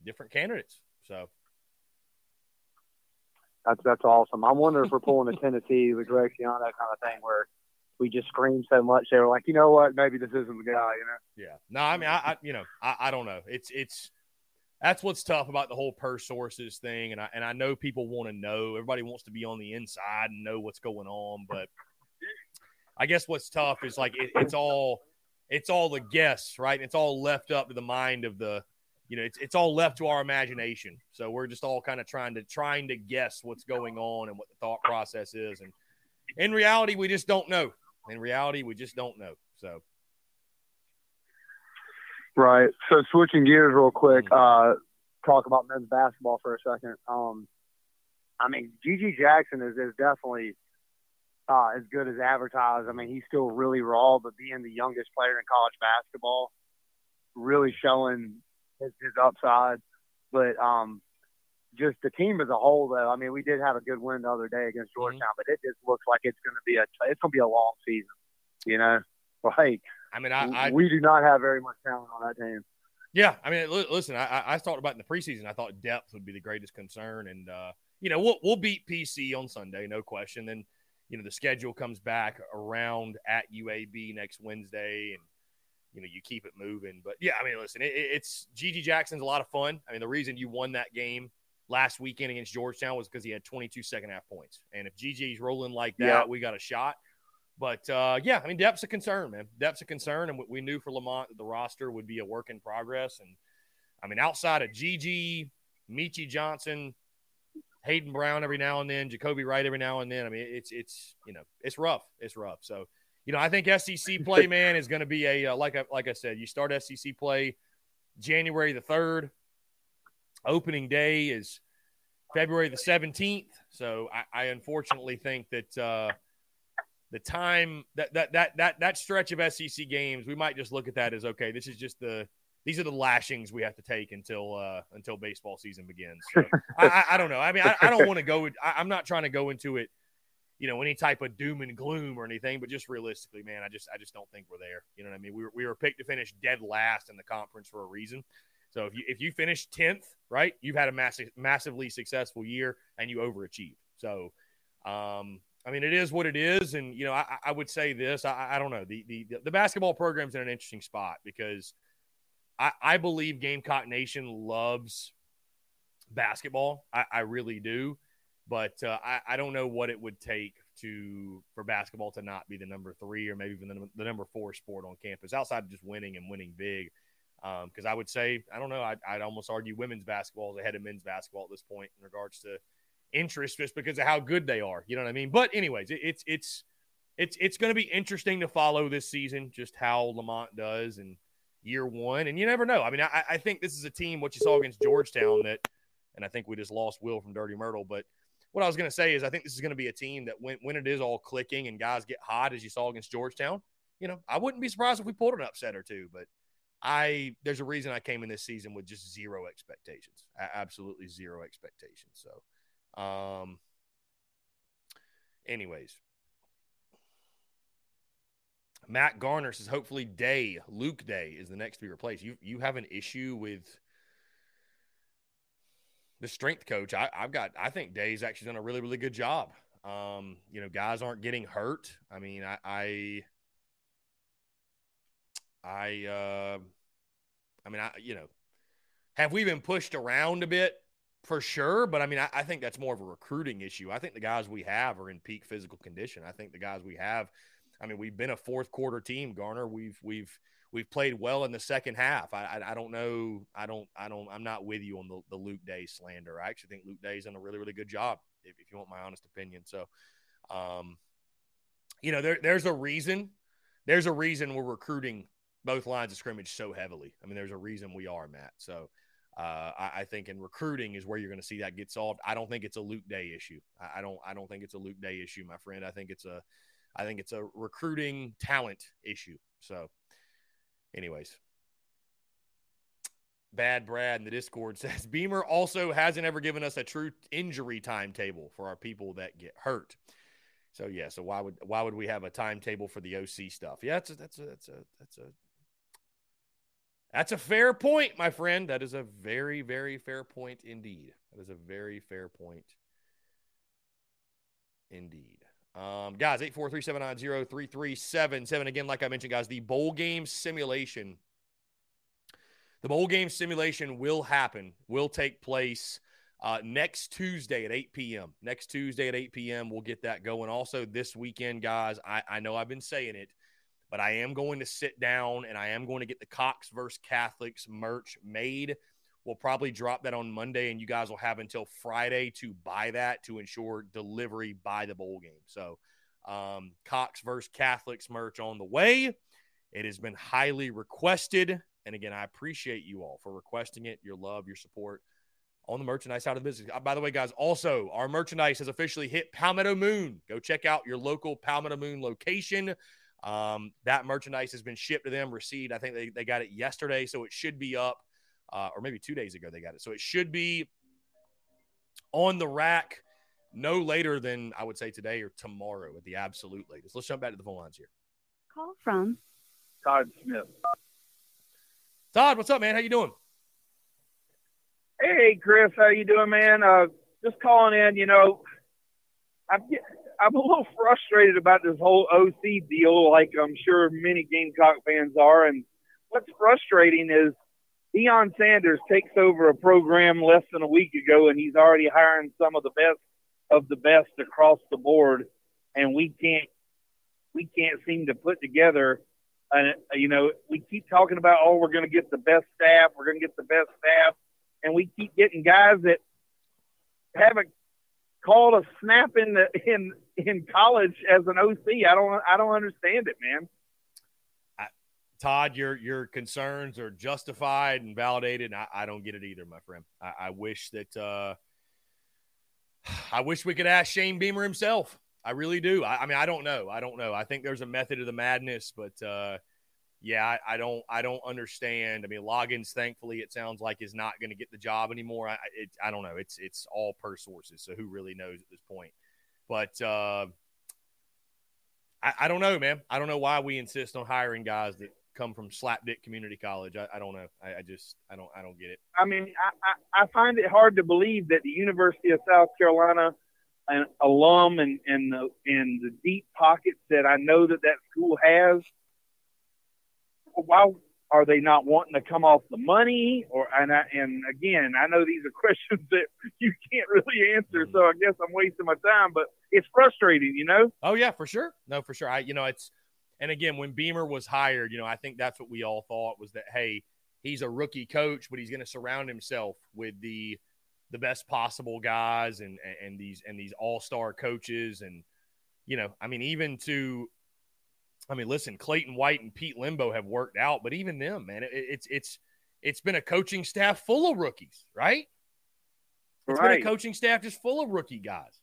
different candidates. So
That's that's awesome. I'm wondering if we're pulling a Tennessee with Greg Schiano kind of thing where we just scream so much they were like, you know what, maybe this isn't the guy. You know.
Yeah. No, I mean, I, I you know, I, I don't know. It's it's that's what's tough about the whole per sources thing, and I and I know people want to know. Everybody wants to be on the inside and know what's going on, but I guess what's tough is like it, it's all it's all the guess, right? It's all left up to the mind of the, you know, it's it's all left to our imagination. So we're just all kind of trying to trying to guess what's going on and what the thought process is, and in reality, we just don't know. In reality, we just don't know. So.
Right. So switching gears real quick, uh, talk about men's basketball for a second. Um, I mean, GG Jackson is, is definitely uh, as good as advertised. I mean, he's still really raw, but being the youngest player in college basketball, really showing his, his upside. But um, just the team as a whole, though. I mean, we did have a good win the other day against Georgetown, but it just looks like it's going to be a it's going to be a long season. You know, like
I mean, I, I
we do not have very much talent on that team.
Yeah, I mean, listen, I, I talked about in the preseason. I thought depth would be the greatest concern, and uh, you know, we'll we'll beat PC on Sunday, no question. Then, you know, the schedule comes back around at UAB next Wednesday, and you know, you keep it moving. But yeah, I mean, listen, it, it's GG Jackson's a lot of fun. I mean, the reason you won that game last weekend against Georgetown was because he had 22 second half points, and if GG's rolling like that, yeah. we got a shot. But uh, yeah, I mean, depth's a concern, man. Depth's a concern, and we knew for Lamont that the roster would be a work in progress. And I mean, outside of GG, Meechie Johnson, Hayden Brown every now and then, Jacobi Wright every now and then. I mean, it's it's you know, it's rough. It's rough. So you know, I think SEC play, man, is going to be a uh, like I like I said, you start SEC play January the third. Opening day is February the seventeenth. So I, I unfortunately think that. Uh, the time that that that that that stretch of SEC games, we might just look at that as okay. This is just the these are the lashings we have to take until uh, until baseball season begins. So, I, I, don't know. I mean, I, I don't want to go. I, I'm not trying to go into it, you know, any type of doom and gloom or anything. But just realistically, man, I just I just don't think we're there. You know what I mean? We were, we were picked to finish dead last in the conference for a reason. So if you if you finish tenth, right, you've had a massive massively successful year and you overachieved. So um, I mean, it is what it is, and you know, I, I would say this. I, I don't know the, the the basketball program's in an interesting spot because I, I believe Gamecock Nation loves basketball. I, I really do, but uh, I, I don't know what it would take to for basketball to not be the number three or maybe even the, the number four sport on campus outside of just winning and winning big. Because um, I would say, I don't know, I'd, I'd almost argue women's basketball is ahead of men's basketball at this point in regards to interest just because of how good they are. You know what I mean? But anyways, it, it's it's it's it's going to be interesting to follow this season, just how Lamont does in year one, and you never know. I mean, I, I think this is a team what you saw against Georgetown that, and I think we just lost Will from Dirty Myrtle, but. What I was going to say is, I think this is going to be a team that when, when it is all clicking and guys get hot, as you saw against Georgetown, you know, I wouldn't be surprised if we pulled an upset or two. But I there's a reason I came in this season with just zero expectations, absolutely zero expectations. So um, anyways, Matt Garner says hopefully Day, Luke Day is the next to be replaced. You you have an issue with the strength coach. I, have got I think Day's actually done a really, really good job. Um, you know, guys aren't getting hurt. I mean, I I I uh I mean I you know have we been pushed around a bit? for sure. But I mean, I, I, think that's more of a recruiting issue. I think the guys we have are in peak physical condition. I think the guys we have, I mean, we've been a fourth quarter team, Garner. We've we've we've played well in the second half. I, I, I don't know. I don't I don't I'm not with you on the, the Luke Day slander. I actually think Luke Day's done a really really good job. If, if you want my honest opinion, so um, you know, there there's a reason. There's a reason we're recruiting both lines of scrimmage so heavily. I mean, there's a reason we are, Matt. So uh, I, I, think in recruiting is where you're going to see that get solved. I don't think it's a Luke Day issue. I, I, don't. I don't think it's a Luke Day issue, my friend. I think it's a, I think it's a recruiting talent issue. So, anyways, Bad Brad in the Discord says Beamer also hasn't ever given us a true injury timetable for our people that get hurt. So yeah, so why would why would we have a timetable for the OC stuff? Yeah, that's a, that's a that's a that's a that's a fair point, my friend. That is a very, very fair point indeed. That is a very fair point indeed. Um, guys, 843-790-3377. Again, like I mentioned, guys, the bowl game simulation. The bowl game simulation will happen, will take place uh, next Tuesday at 8 p.m. Next Tuesday at 8 p.m. We'll get that going. Also, this weekend, guys, I, I know I've been saying it but I am going to sit down and I am going to get the Cox versus Catholics merch made. We'll probably drop that on Monday, and you guys will have until Friday to buy that to ensure delivery by the bowl game. So, um, Cox versus Catholics merch on the way. It has been highly requested. And again, I appreciate you all for requesting it, your love, your support on the merchandise side of the business. Uh, by the way, guys, also our merchandise has officially hit Palmetto Moon. Go check out your local Palmetto Moon location. Um, that merchandise has been shipped to them, received. I think they, they got it yesterday, so it should be up, uh, or maybe two days ago they got it. So it should be on the rack no later than I would say today or tomorrow at the absolute latest. Let's jump back to the phone lines here.
Call from
Todd Smith.
Todd, what's up, man? How you doing?
Hey, Chris, how you doing, man? Uh, just calling in. You know, I'm I'm a little frustrated about this whole OC deal, like I'm sure many Gamecock fans are. And what's frustrating is Deion Sanders takes over a program less than a week ago, and he's already hiring some of the best of the best across the board, and we can't we can't seem to put together. And you know, we keep talking about, oh, we're going to get the best staff, we're going to get the best staff, and we keep getting guys that haven't called a snap in the in in college as an OC. I don't I don't understand it, man.
Todd, your your concerns are justified and validated. And I, I don't get it either, my friend. I, I wish that uh, I wish we could ask Shane Beamer himself. I really do. I, I, mean, I don't know. I don't know. I think there's a method of the madness, but uh, yeah, I, I, don't. I don't understand. I mean, Loggains, thankfully, it sounds like is not going to get the job anymore. I, it, I don't know. It's it's all per sources, so who really knows at this point? But uh, I, I don't know, man. I don't know why we insist on hiring guys that come from Slapdick Community College. I, I don't know. I, I, just I don't I don't get it.
I mean, I, find it hard to believe that the University of South Carolina, an alum and and the in the deep pockets that I know that that school has, why are they not wanting to come off the money? Or and I, and again, I know these are questions that you can't really answer, so I guess I'm wasting my time. But it's frustrating, you know.
Oh yeah, for sure. No, for sure. I you know it's and again, when Beamer was hired, you know, I think that's what we all thought was that, hey, he's a rookie coach, but he's going to surround himself with the the best possible guys and and these and these all star coaches and you know, I mean, even to I mean, listen, Clayton White and Pete Lembo have worked out, but even them, man, it, it's it's it's been a coaching staff full of rookies, right? It's right. been a coaching staff just full of rookie guys.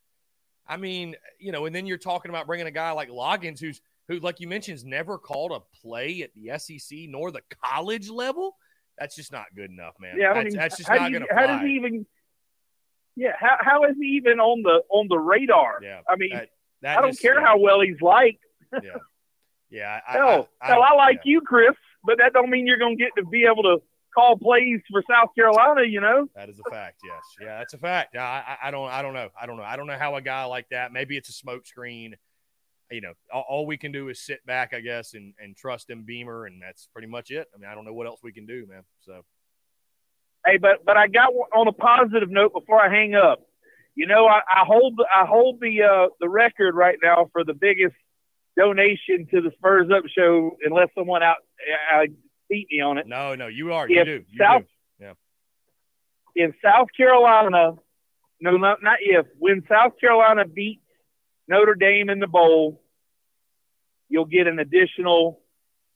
I mean, you know, and then you're talking about bringing a guy like Loggains, who's who, like you mentioned, has never called a play at the SEC nor the college level. That's just not good enough, man. Yeah, that's, that's just not going to
How does he even? Yeah, how, how is he even on the on the radar? Yeah, I mean, that, that I don't care how well he's liked.
yeah, yeah.
I, hell, I, I, hell, I like yeah. you, Chris, but that don't mean you're going to get to be able to call plays for South Carolina. You know,
that is a fact. Yes, yeah, that's a fact. I, I, don't, I don't know, I don't know, I don't know how a guy like that. Maybe it's a smokescreen you know, all, all, we can do is sit back, I guess, and, and trust in Beamer, and that's pretty much it. I mean, I don't know what else we can do, man. So,
hey, but but I got on a positive note before I hang up. You know, I, I hold I hold the uh, the record right now for the biggest donation to the Spurs Up show, unless someone out uh, beat me on it.
No, no, you are. If you do. You
South,
do. Yeah.
In South Carolina, no, not, not if. When South Carolina beats Notre Dame in the bowl, you'll get an additional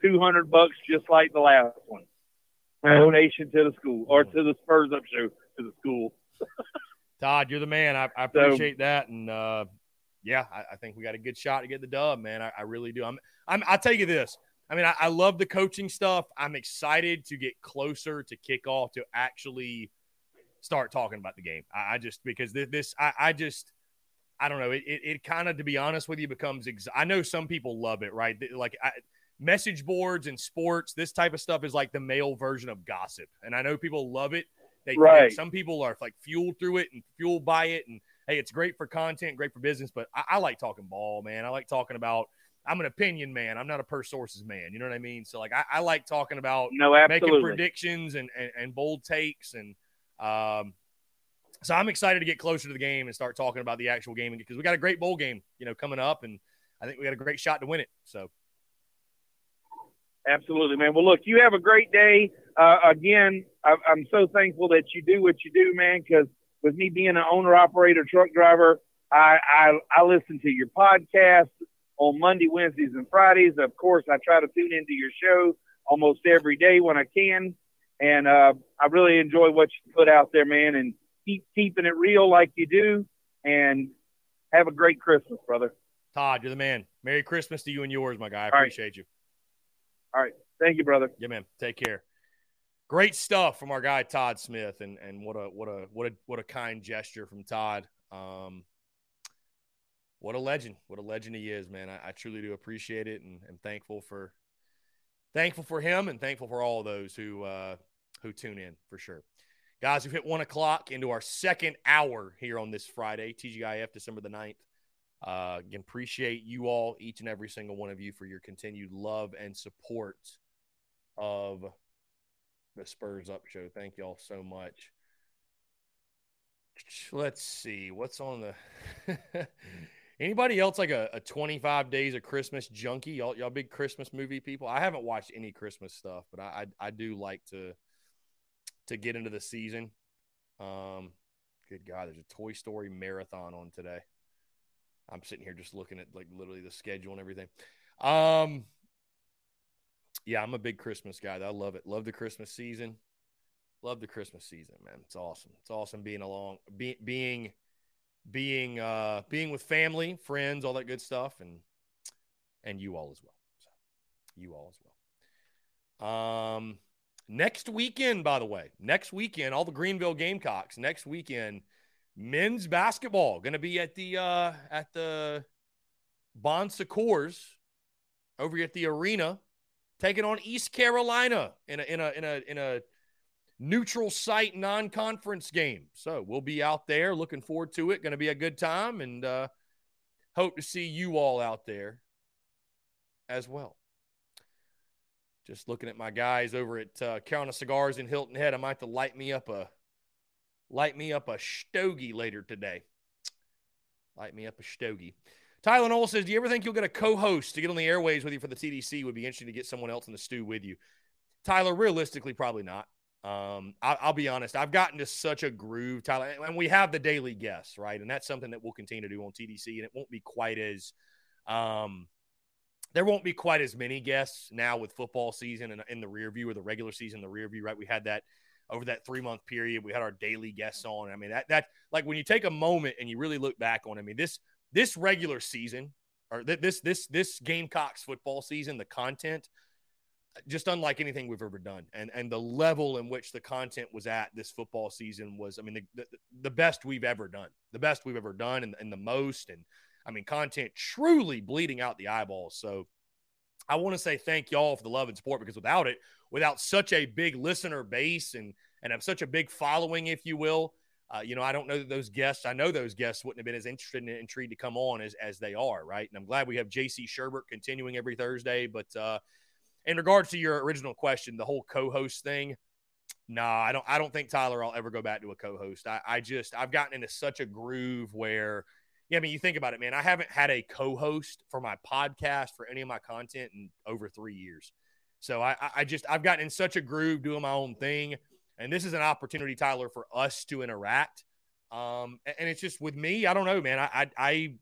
200 bucks just like the last one. Donation to the school or to the Spurs Up show to the school.
Todd, you're the man. I, I appreciate so, that. And uh, yeah, I, I, think we got a good shot to get the dub, man. I, I really do. I'm, I'm, I'll tell you this. I mean, I, I, love the coaching stuff. I'm excited to get closer to kickoff to actually start talking about the game. I, just, because this, this I, just, I don't know. It, it, it kind of, to be honest with you, becomes. Ex- I know some people love it, right? Like I, message boards and sports, this type of stuff is like the male version of gossip, and I know people love it. They, right. Some people are like fueled through it and fueled by it, and hey, it's great for content, great for business. But I, I like talking ball, man. I like talking about. I'm an opinion man. I'm not a per sources man. You know what I mean? So like, I, I like talking about
no,
making predictions and, and, and bold takes and um, so I'm excited to get closer to the game and start talking about the actual game because we got a great bowl game, you know, coming up, and I think we got a great shot to win it. So,
absolutely, man. Well, look, you have a great day. Uh, again, I, I'm so thankful that you do what you do, man. Because with me being an owner, operator, truck driver, I, I I listen to your podcast on Monday, Wednesdays, and Fridays. Of course, I try to tune into your show almost every day when I can, and uh, I really enjoy what you put out there, man. And keep keeping it real like you do, and have a great Christmas, brother.
Todd, you're the man. Merry Christmas to you and yours, my guy. I appreciate right. you.
All right. Thank you, brother.
Yeah, man. Take care. Great stuff from our guy Todd Smith, and and what a what a what a what a kind gesture from Todd. Um, what a legend! What a legend he is, man. I, I truly do appreciate it, and, and thankful for thankful for him and thankful for all those who uh, who tune in for sure. Guys, we've hit one o'clock into our second hour here on this Friday, TGIF December the 9th. Uh, again, appreciate you all, each and every single one of you, for your continued love and support of the Spurs Up Show. Thank y'all so much. Let's see what's on the. Anybody else like a, a 25 days of Christmas junkie? Y'all, y'all big Christmas movie people? I haven't watched any Christmas stuff, but I, I, I do like to to get into the season. Um, good God, there's a Toy Story marathon on today. I'm sitting here just looking at like literally the schedule and everything. Um, yeah, I'm a big Christmas guy. I love it. Love the Christmas season. Love the Christmas season, man. It's awesome. It's awesome being along, be, being being uh being with family, friends, all that good stuff, and and you all as well. So you all as well. Um next weekend, by the way, next weekend, all the Greenville Gamecocks, next weekend, men's basketball gonna be at the uh at the Bon Secours over at the arena, taking on East Carolina in a in a in a in a neutral site non conference game. So we'll be out there. Looking forward to it. Going to be a good time and uh, hope to see you all out there as well. Just looking at my guys over at uh, Carolina Cigars in Hilton Head. I might have to light me up a light me up a stogie later today. Light me up a stogie. Tyler Knoll says, Do you ever think you'll get a co host to get on the airways with you for the TDC? Would be interesting to get someone else in the stew with you. Tyler, realistically, probably not. Um, I, will be honest. I've gotten to such a groove, Tyler, and we have the daily guests, right? And that's something that we'll continue to do on TDC, and it won't be quite as, um, there won't be quite as many guests now with football season and in the rear view or the regular season, the rear view, right? We had that over that three month period. We had our daily guests on. I mean, that that like when you take a moment and you really look back on. I mean, this this regular season or th- this this this Gamecocks football season, the content just unlike anything we've ever done. And and the level in which the content was at this football season was, I mean, the, the, the best we've ever done, the best we've ever done, and, and the most. And I mean, content truly bleeding out the eyeballs. So I want to say thank y'all for the love and support because without it, without such a big listener base and and have such a big following, if you will. Uh, you know, I don't know that those guests, I know those guests wouldn't have been as interested and intrigued to come on as, as they are, right? And I'm glad we have JC Shurburtt continuing every Thursday. But uh, in regards to your original question, the whole co-host thing, nah, I don't I don't think Tyler I'll ever go back to a co-host. I, I just I've gotten into such a groove where yeah, I mean you think about it, man. I haven't had a co-host for my podcast for any of my content in over three years. So I I just I've gotten in such a groove doing my own thing. And this is an opportunity, Tyler, for us to interact. Um, and it's just with me, I don't know, man. I I, I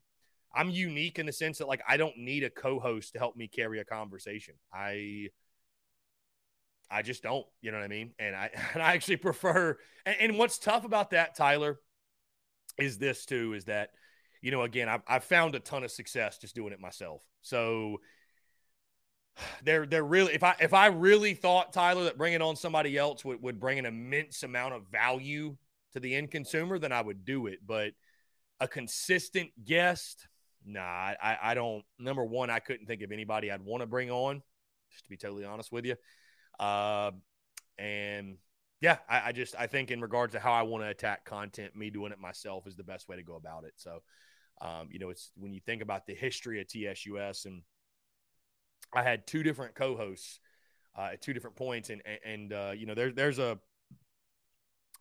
I'm unique in the sense that like I don't need a co-host to help me carry a conversation. I I just don't, you know what I mean? And I and I actually prefer and, and what's tough about that, Tyler, is this too, is that, you know, again, I've I've found a ton of success just doing it myself. So they're they're really if I if I really thought Tyler that bringing on somebody else would, would bring an immense amount of value to the end consumer, then I would do it. But a consistent guest, Nah, I, I don't. Number one, I couldn't think of anybody I'd want to bring on, just to be totally honest with you. Uh, and yeah, I, I, just I think in regards to how I want to attack content, me doing it myself is the best way to go about it. So, um, you know, it's when you think about the history of TSUS, and I had two different co-hosts uh, at two different points, and and uh, you know, there's there's a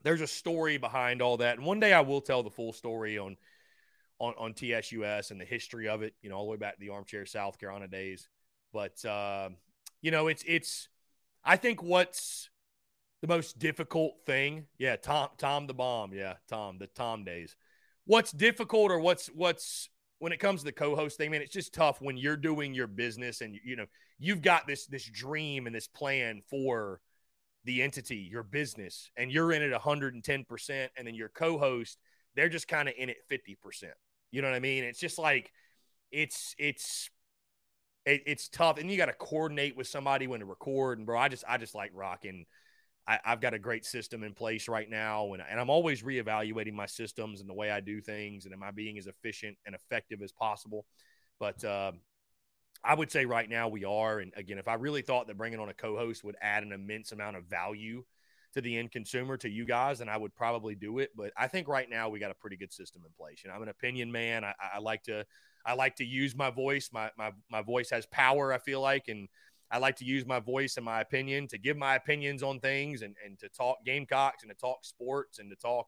there's a story behind all that, and one day I will tell the full story on on, on TSUS and the history of it, you know, all the way back to the armchair South Carolina days. But, uh, you know, it's, it's, I think what's the most difficult thing. Yeah. Tom, Tom the bomb. Yeah. Tom, the Tom days. What's difficult or what's, what's, when it comes to the co-host thing, man, it's just tough when you're doing your business and you know you've got this this dream and this plan for the entity, your business, and you're in it 110 percent, and then your co-host, they're just kind of in it 50 percent. You know what I mean? It's just like it's it's it, it's tough, and you got to coordinate with somebody when to record. And bro, I just I just like rocking. I, have got a great system in place right now, and, and I'm always reevaluating my systems and the way I do things, and am I being as efficient and effective as possible? But uh, I would say right now we are. And again, if I really thought that bringing on a co-host would add an immense amount of value to the end consumer, to you guys, then I would probably do it. But I think right now we got a pretty good system in place. And I'm an opinion man. I, I like to I like to use my voice. My my my voice has power. I feel like, and I like to use my voice and my opinion to give my opinions on things and and to talk Gamecocks and to talk sports and to talk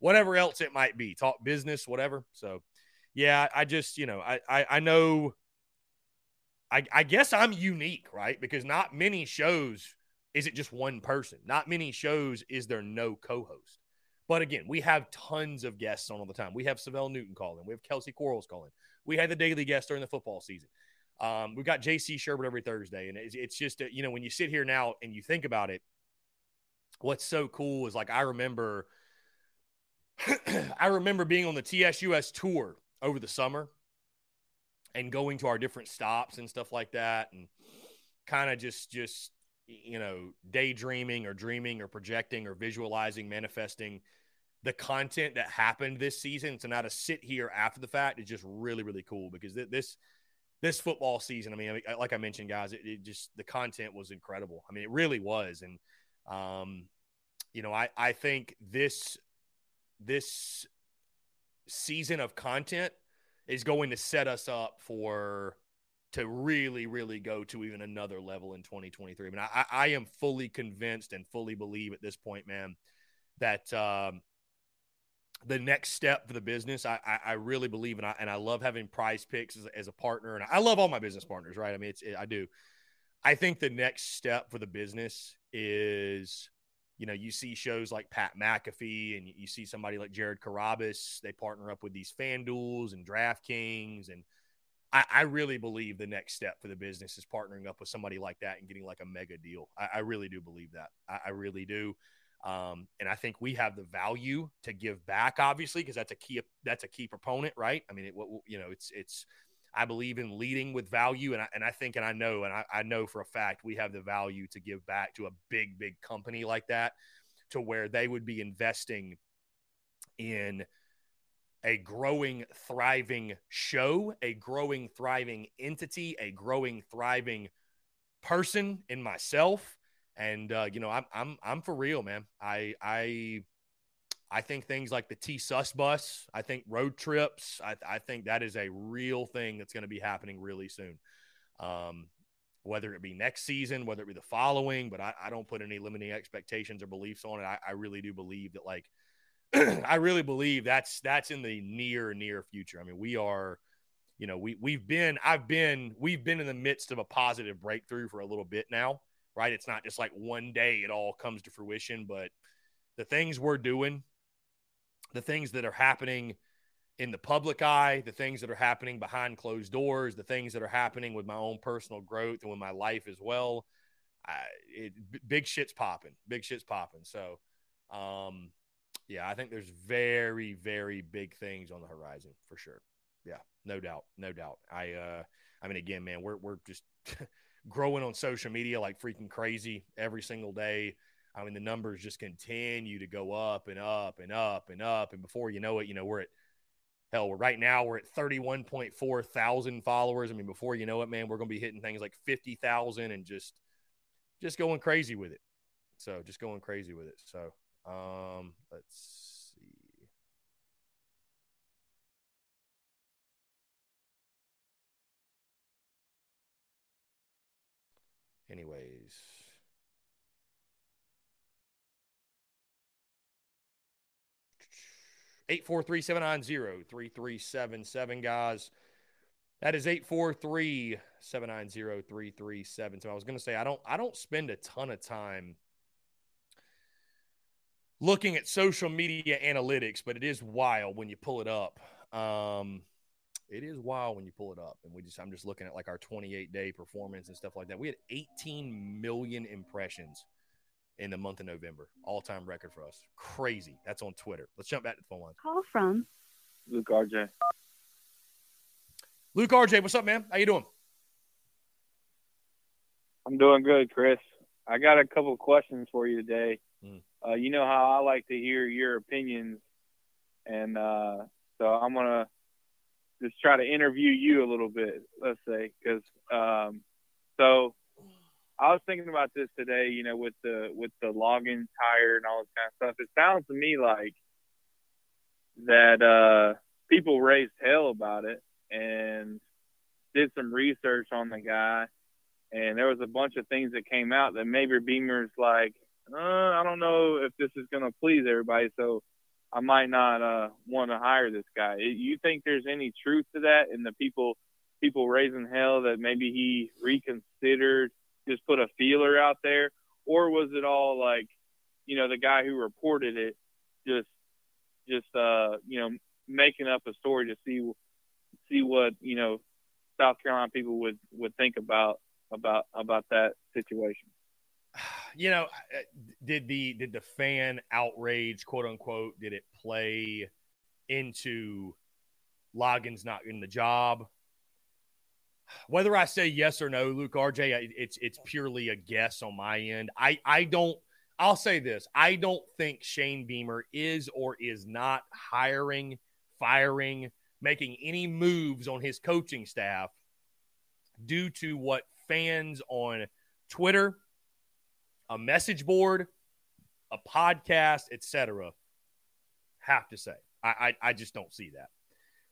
whatever else it might be, talk business, whatever. So, yeah, I just you know I I, I know. I, I guess I'm unique, right? Because not many shows is it just one person. Not many shows is there no co-host. But again, we have tons of guests on all the time. We have Savell Newton calling. We have Kelcy Quarles calling. We had the daily guest during the football season. Um, we've got JC Shurburtt every Thursday. And it's, it's just, you know, when you sit here now and you think about it, what's so cool is like I remember, I remember being on the TSUS tour over the summer and going to our different stops and stuff like that. And kind of just, just, you know, daydreaming or dreaming or projecting or visualizing, manifesting the content that happened this season. So now to sit here after the fact is just really, really cool because this this football season, I mean, like I mentioned, guys, it, it just the content was incredible. I mean, it really was, and um, you know, I I think this this season of content is going to set us up for to really, really go to even another level in 2023. I mean, I, I am fully convinced and fully believe at this point, man, that um, the next step for the business. I, I, I really believe, and I and I love having Prize Picks as, as a partner, and I love all my business partners. Right? I mean, it's it, I do. I think the next step for the business is, you know, you see shows like Pat McAfee, and you see somebody like Jared Carrabis. They partner up with these FanDuels and DraftKings, and I, I really believe the next step for the business is partnering up with somebody like that and getting like a mega deal. I, I really do believe that. I, I really do. Um, and I think we have the value to give back, obviously, because that's a key that's a key proponent, right? I mean, it, you know, it's it's I believe in leading with value, and I, and I think and I know and I, I know for a fact we have the value to give back to a big big company like that, to where they would be investing in a growing, thriving show, a growing, thriving entity, a growing, thriving person in myself and uh, you know, I'm I'm I'm for real, man. I I I think things like the T Sus bus, I think road trips, I, I think that is a real thing that's going to be happening really soon. Um, whether it be next season, whether it be the following, but I, I don't put any limiting expectations or beliefs on it. I, I really do believe that, like, I really believe that's that's in the near near future. I mean, we are, you know, we we've been, I've been, we've been in the midst of a positive breakthrough for a little bit now right? It's not just like one day it all comes to fruition, but the things we're doing, the things that are happening in the public eye, the things that are happening behind closed doors, the things that are happening with my own personal growth and with my life as well. I, it, big shit's popping. Big shit's popping. So, um, yeah, I think there's very, very big things on the horizon for sure. Yeah, no doubt, no doubt. I, uh, I mean, again, man, we're we're just growing on social media like freaking crazy every single day. I mean, the numbers just continue to go up and up and up and up. And before you know it, you know, we're at hell, we're right now we're at 31.4 thousand followers. I mean, before you know it, man, we're going to be hitting things like 50,000 and just, just going crazy with it. So just going crazy with it. So, um, let's Anyways. Eight four three seven nine zero three three seven seven guys. That is eight four three seven nine zero three three seven. So I was going to say I don't I don't spend a ton of time looking at social media analytics, but it is wild when you pull it up. Um, it is wild when you pull it up. And we just, I'm just looking at like our 28 day performance and stuff like that. We had 18 million impressions in the month of November, all time record for us. Crazy. That's on Twitter. Let's jump back to the phone line.
Call from
Luke RJ.
Luke RJ, what's up, man? How you doing?
I'm doing good, Chris. I got a couple of questions for you today. Mm. Uh, you know how I like to hear your opinions, and uh, so I'm gonna just try to interview you a little bit. Let's say because um, so I was thinking about this today. You know, with the with the login tire and all this kind of stuff. It sounds to me like that uh, people raised hell about it and did some research on the guy, and there was a bunch of things that came out that maybe Beamer's like, uh, I don't know if this is to please everybody, so I might not uh, want to hire this guy. You think there's any truth to that, and the people people raising hell that maybe he reconsidered, just put a feeler out there, or was it all like, you know, the guy who reported it just just uh, you know making up a story to see see what you know South Carolina people would would think about about about that situation.
You know, did the did the fan outrage, quote unquote, did it play into Loggains not in the job? Whether I say yes or no, Luke RJ, it's it's purely a guess on my end. I I don't. I'll say this: I don't think Shane Beamer is or is not hiring, firing, making any moves on his coaching staff due to what fans on Twitter, a message board, a podcast, etc., have to say. I, I, I just don't see that.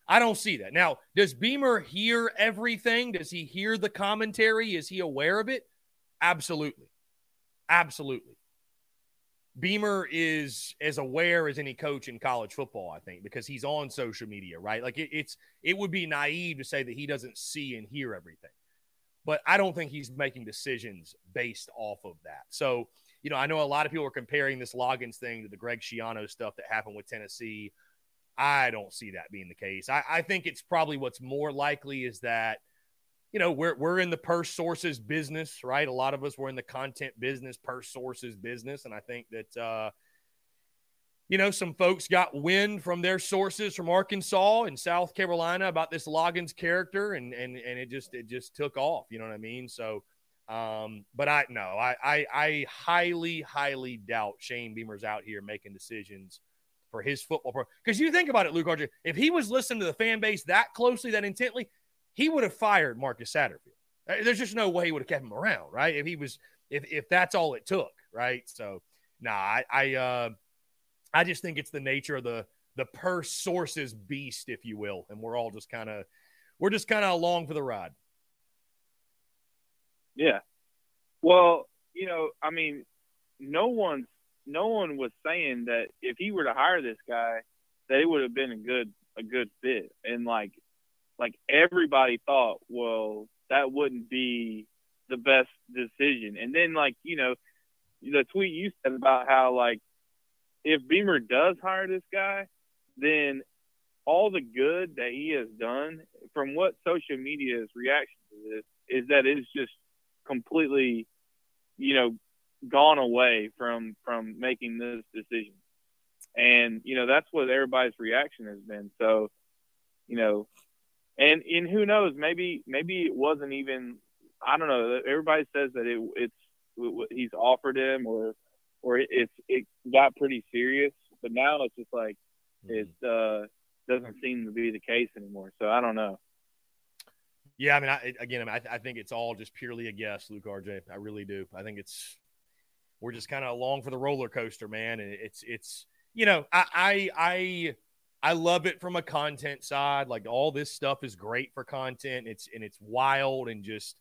I don't see that. Now, does Beamer hear everything? Does he hear the commentary? Is he aware of it? Absolutely. Absolutely. Beamer is as aware as any coach in college football, I think, because he's on social media, right? Like it, it's it would be naive to say that he doesn't see and hear everything but I don't think he's making decisions based off of that. So, you know, I know a lot of people are comparing this Loggains thing to the Greg Schiano stuff that happened with Tennessee. I don't see that being the case. I, I think it's probably what's more likely is that, you know, we're, we're in the per sources business, right? A lot of us were in the content business, per sources business. And I think that, uh, you know, some folks got wind from their sources from Arkansas and South Carolina about this Loggains character, and and and it just it just took off. You know what I mean? So, um, but I no, I I, I highly highly doubt Shane Beamer's out here making decisions for his football program. Because you think about it, Luke RJ, if he was listening to the fan base that closely, that intently, he would have fired Marcus Satterfield. Uh, there's just no way he would have kept him around, right? If he was, if if that's all it took, right? So, nah, I, I uh, I just think it's the nature of the the per sources beast, if you will, and we're all just kind of we're just kind of along for the ride.
Yeah. Well, you know, I mean, no one no one was saying that if he were to hire this guy, that it would have been a good a good fit. And like like everybody thought, well, that wouldn't be the best decision. And then like, you know, the tweet you said about how like if Beamer does hire this guy, then all the good that he has done from what social media's reaction to this is that it's just completely, you know, gone away from from making this decision. And, you know, that's what everybody's reaction has been. So, you know, and and who knows, maybe maybe it wasn't even I don't know, everybody says that it it's he's offered him or or it, it's it got pretty serious. But now it's just like mm-hmm. it uh, doesn't seem to be the case anymore. So I don't know.
Yeah, I mean, I, again, I, mean, I, I, think it's all just purely a guess, Luke RJ. I really do. I think it's we're just kind of along for the roller coaster, man. And it's it's you know, I I I I love it from a content side. Like all this stuff is great for content. It's and it's wild and just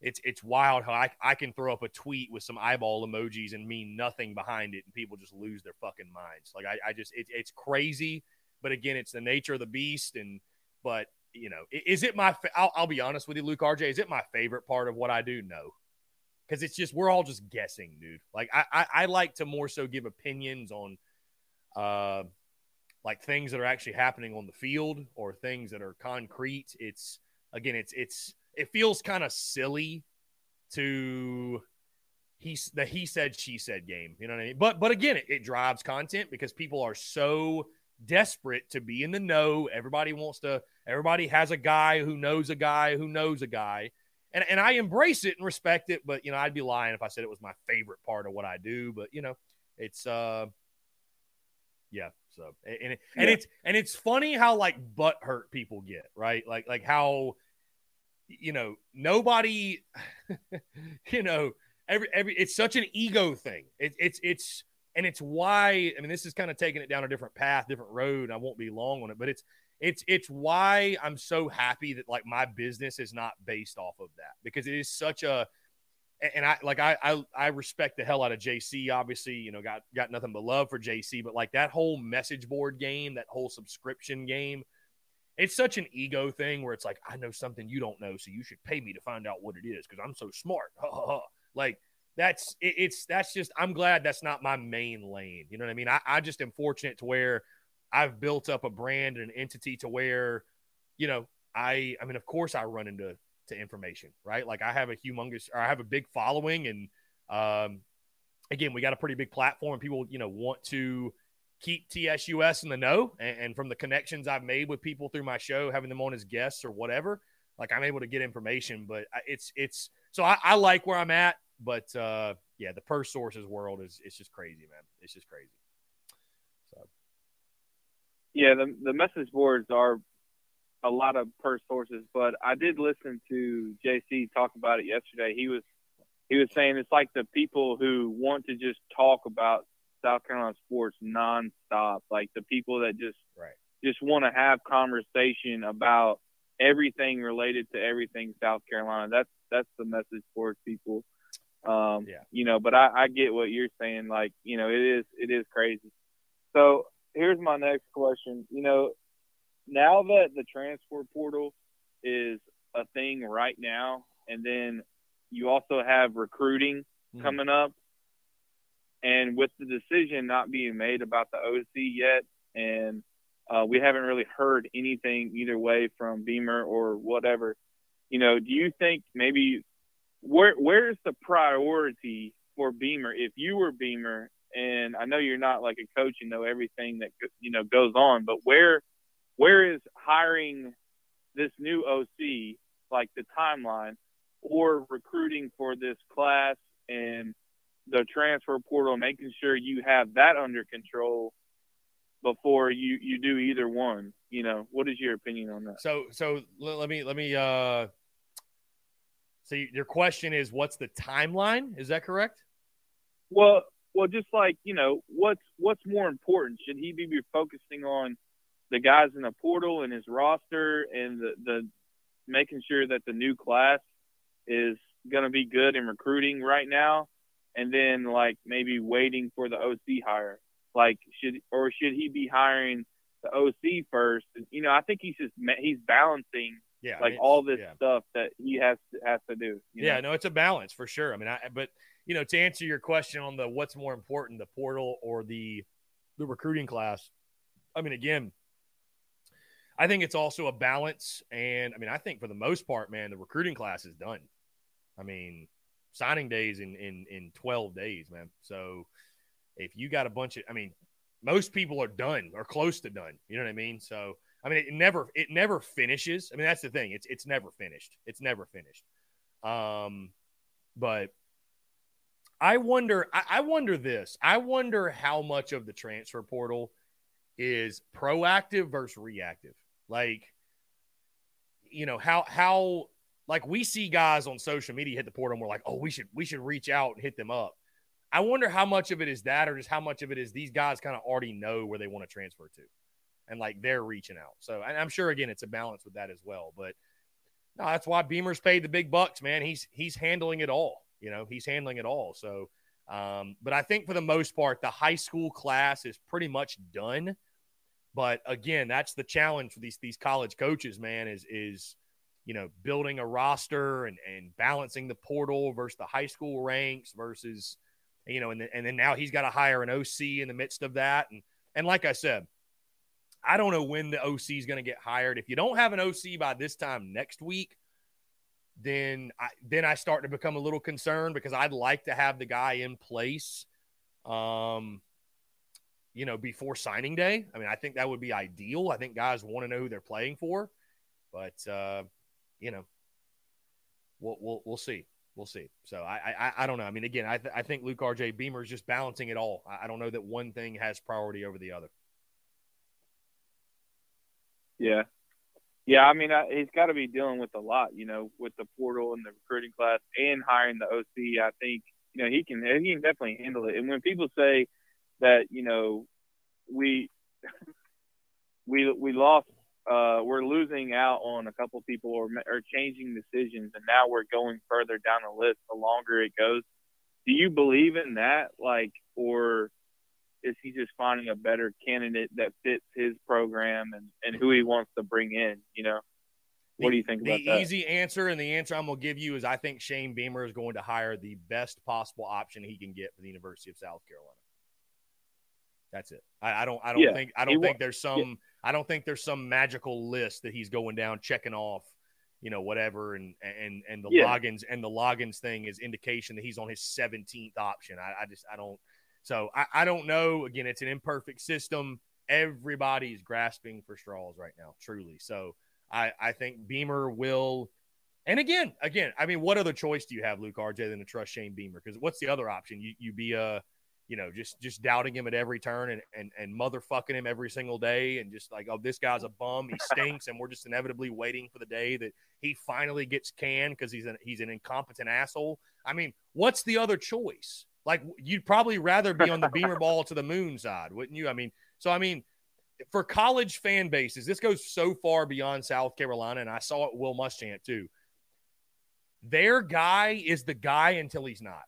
it's it's wild how I, I can throw up a tweet with some eyeball emojis and mean nothing behind it and people just lose their fucking minds. Like i, I just it, it's crazy but again it's the nature of the beast and but you know is it my I'll, I'll be honest with you luke rj is it my favorite part of what i do? No. Because it's just we're all just guessing dude. Like I, I i like to more so give opinions on uh like things that are actually happening on the field or things that are concrete. It's again it's it's it feels kind of silly to he the he said she said game. You know what I mean? But but again, it, it drives content because people are so desperate to be in the know. Everybody wants to. Everybody has a guy who knows a guy who knows a guy, and and I embrace it and respect it. But you know, I'd be lying if I said it was my favorite part of what I do. But you know, it's uh, Yeah. So and it, and it's and it's funny how like butt hurt people get, right? Like like how you know nobody, you know every every it's such an ego thing. It, it's it's and it's why I mean this is kind of taking it down a different path, different road. I won't be long on it, but it's it's it's why I'm so happy that like my business is not based off of that because it is such a and I like I, I I respect the hell out of JC. Obviously, you know, got got nothing but love for JC, but like that whole message board game, that whole subscription game, it's such an ego thing where it's like I know something you don't know, so you should pay me to find out what it is because I'm so smart. like that's it, it's that's just I'm glad that's not my main lane. You know what I mean? I, I just am fortunate to where I've built up a brand and an entity to where, you know, I I mean, of course I run into to information, right? Like I have a humongous or I have a big following and um again, we got a pretty big platform. People, you know, want to keep TSUS in the know. And, and, from the connections I've made with people through my show, having them on as guests or whatever, like I'm able to get information. But it's it's so I, I like where I'm at. But uh, yeah, the per sources world is it's just crazy, man. It's just crazy. So
yeah, the the message boards are a lot of per sources, but I did listen to JC talk about it yesterday. He was he was saying it's like the people who want to just talk about South Carolina sports nonstop, like the people that just
right.
just want to have conversation about everything related to everything South Carolina. That's that's the message for people. Um,
yeah.
You know, but I, I get what you're saying. Like, you know, it is it is crazy. So here's my next question. You know, now that the transfer portal is a thing right now, and then you also have recruiting mm. coming up, and with the decision not being made about the OC yet, and uh, we haven't really heard anything either way from Beamer or whatever. You know, do you think maybe where where's the priority for Beamer if you were Beamer? And I know you're not like a coach, you know everything that you know goes on, but where where is hiring this new OC like the timeline or recruiting for this class and the transfer portal, making sure you have that under control before you you do either one. You know, what is your opinion on that?
So so let me let me uh so your question is what's the timeline? Is that correct?
Well, well just like, you know, what's what's more important? Should he be focusing on the guys in the portal and his roster and the the making sure that the new class is going to be good in recruiting right now and then like maybe waiting for the OC hire like should or should he be hiring the OC first? You know, I think he's just he's balancing
yeah,
like all this yeah. stuff that he has to, has to do.
yeah, know? no, it's a balance for sure. I mean, I but you know, to answer your question on the what's more important, the portal or the the recruiting class. I mean, again, I think it's also a balance, and I mean, I think for the most part, man, the recruiting class is done. I mean, signing days in in in twelve days, man. So if you got a bunch of, I mean, most people are done or close to done. You know what I mean? So, I mean, it never, it never finishes. I mean, that's the thing. It's, it's never finished. It's never finished. Um, but I wonder, I, I wonder this. I wonder how much of the transfer portal is proactive versus reactive. Like, you know, how, how, like we see guys on social media hit the portal and we're like, oh, we should, we should reach out and hit them up. I wonder how much of it is that, or just how much of it is these guys kind of already know where they want to transfer to, and like they're reaching out. So, I'm sure again it's a balance with that as well. But no, that's why Beamer's paid the big bucks, man. He's he's handling it all. You know, he's handling it all. So, um, but I think for the most part, the high school class is pretty much done. But again, that's the challenge for these these college coaches, man. Is is you know building a roster and and balancing the portal versus the high school ranks versus you know, and then, and then now he's got to hire an OC in the midst of that. And, and like I said, I don't know when the OC is going to get hired. If you don't have an OC by this time next week, then I, then I start to become a little concerned because I'd like to have the guy in place, um, you know, before signing day. I mean, I think that would be ideal. I think guys want to know who they're playing for, but uh, you know, we'll we'll, we'll see. we'll see. So I, I, I don't know. I mean, again, I, th- I think Luke R.J. Beamer is just balancing it all. I, I don't know that one thing has priority over the other.
Yeah, yeah. I mean, I, he's got to be dealing with a lot, you know, with the portal and the recruiting class and hiring the OC. I think you know he can he can definitely handle it. And when people say that, you know, we we we lost uh, we're losing out on a couple people or, or changing decisions, and now we're going further down the list the longer it goes. Do you believe in that, like, or is he just finding a better candidate that fits his program and, and who he wants to bring in? You know, what do you think
the
about that?
easy answer and the answer I'm going to give you is I think Shane Beamer is going to hire the best possible option he can get for the University of South Carolina. That's it. I, I don't. I don't
Yeah.
think. I don't think there's some. I don't think there's some magical list that he's going down checking off. You know, whatever, and and and the
Yeah.
Loggains and the Loggains thing is indication that he's on his 17th option. I, I just I don't. So I, I don't know. Again, it's an imperfect system. Everybody's grasping for straws right now, truly. So I I think Beamer will. And again, again, I mean, what other choice do you have, Luke RJ, than to trust Shane Beamer? Because what's the other option? You you be a you know, just just doubting him at every turn and, and and motherfucking him every single day and just like, oh, this guy's a bum, he stinks, and we're just inevitably waiting for the day that he finally gets canned because he's an he's an incompetent asshole. I mean, what's the other choice? Like you'd probably rather be on the beamer ball to the moon side, wouldn't you? I mean, so I mean, for college fan bases, this goes so far beyond South Carolina, and I saw it Will Muschamp too. Their guy is the guy until he's not.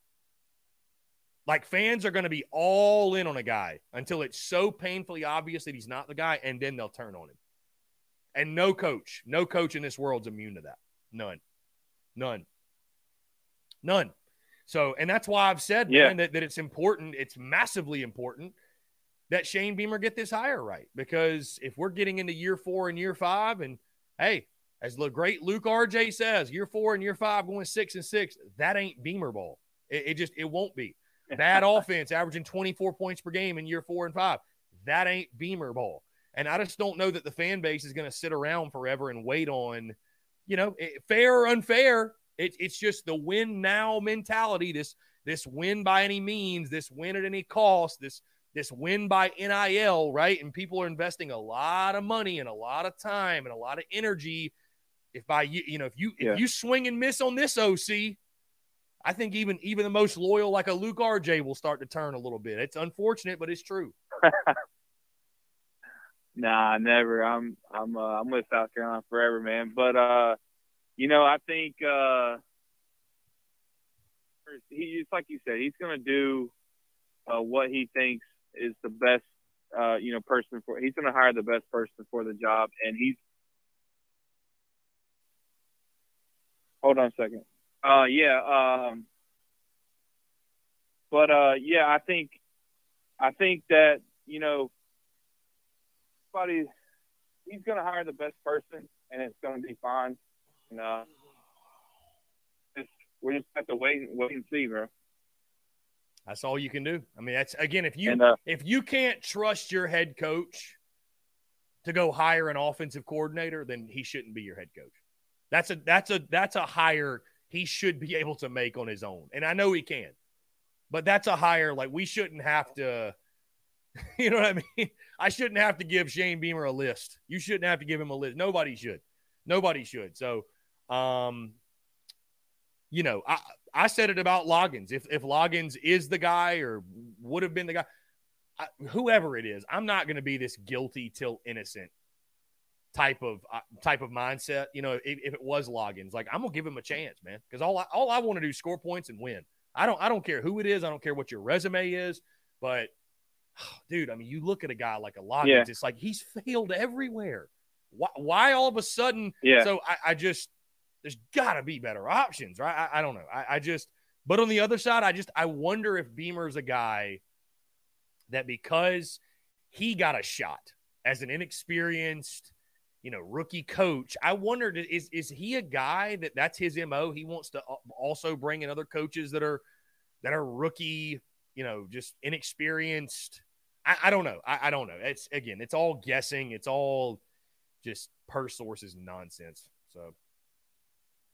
Like fans are going to be all in on a guy until it's so painfully obvious that he's not the guy, and then they'll turn on him. And no coach, no coach in this world's immune to that. None. None. None. So, and that's why I've said,
Yeah.
man, that, that it's important, it's massively important that Shane Beamer get this hire right. Because if we're getting into year four and year five, and hey, as the great Luke RJ says, year four and year five going six and six, that ain't Beamer ball. It, it just it won't be. Bad offense, averaging 24 points per game in year four and five. That ain't Beamer ball. And I just don't know that the fan base is going to sit around forever and wait on, you know, it- fair or unfair. It, it's just the win now mentality. This this win by any means. This win at any cost. This this win by NIL, right? And people are investing a lot of money and a lot of time and a lot of energy. If by you, you know, if you
Yeah.
if you swing and miss on this OC, I think even even the most loyal, like a Luke RJ, will start to turn a little bit. It's unfortunate, but it's true.
Nah, never. I'm I'm uh, I'm with South Carolina forever, man. But uh, you know, I think uh, he it's like you said, he's gonna do uh, what he thinks is the best, uh, you know, person for. He's gonna hire the best person for the job, and he's. Hold on a second. Uh, yeah. Um, but uh, yeah, I think, I think that you know, somebody he's going to hire the best person, and it's going to be fine. And uh, just, we just have to wait, and wait and see, bro.
That's all you can do. I mean, that's again, if you
And, uh,
if you can't trust your head coach to go hire an offensive coordinator, then he shouldn't be your head coach. That's a that's a that's a hire he should be able to make on his own. And I know he can. But that's a hire like we shouldn't have to you know what I mean? I shouldn't have to give Shane Beamer a list. You shouldn't have to give him a list. Nobody should. Nobody should. So, um, you know, I I said it about Loggains. If if Loggains is the guy or would have been the guy, I, whoever it is, I'm not going to be this guilty till innocent type of uh, type of mindset. You know, if, if it was Loggains, like I'm gonna give him a chance, man, because all I, all I want to do is score points and win. I don't I don't care who it is. I don't care what your resume is, but dude, I mean, you look at a guy like a Loggains,
Yeah.
it's like he's failed everywhere. Why, why all of a sudden?
Yeah.
So I, I just there's got to be better options, right? I, I don't know. I, I just, but on the other side, I just I wonder if Beamer's a guy that because he got a shot as an inexperienced, you know, rookie coach, I wondered is is he a guy that that's his mo? He wants to also bring in other coaches that are that are rookie, you know, just inexperienced. I, I don't know. I, I don't know. It's again, it's all guessing. It's all just per sources nonsense. So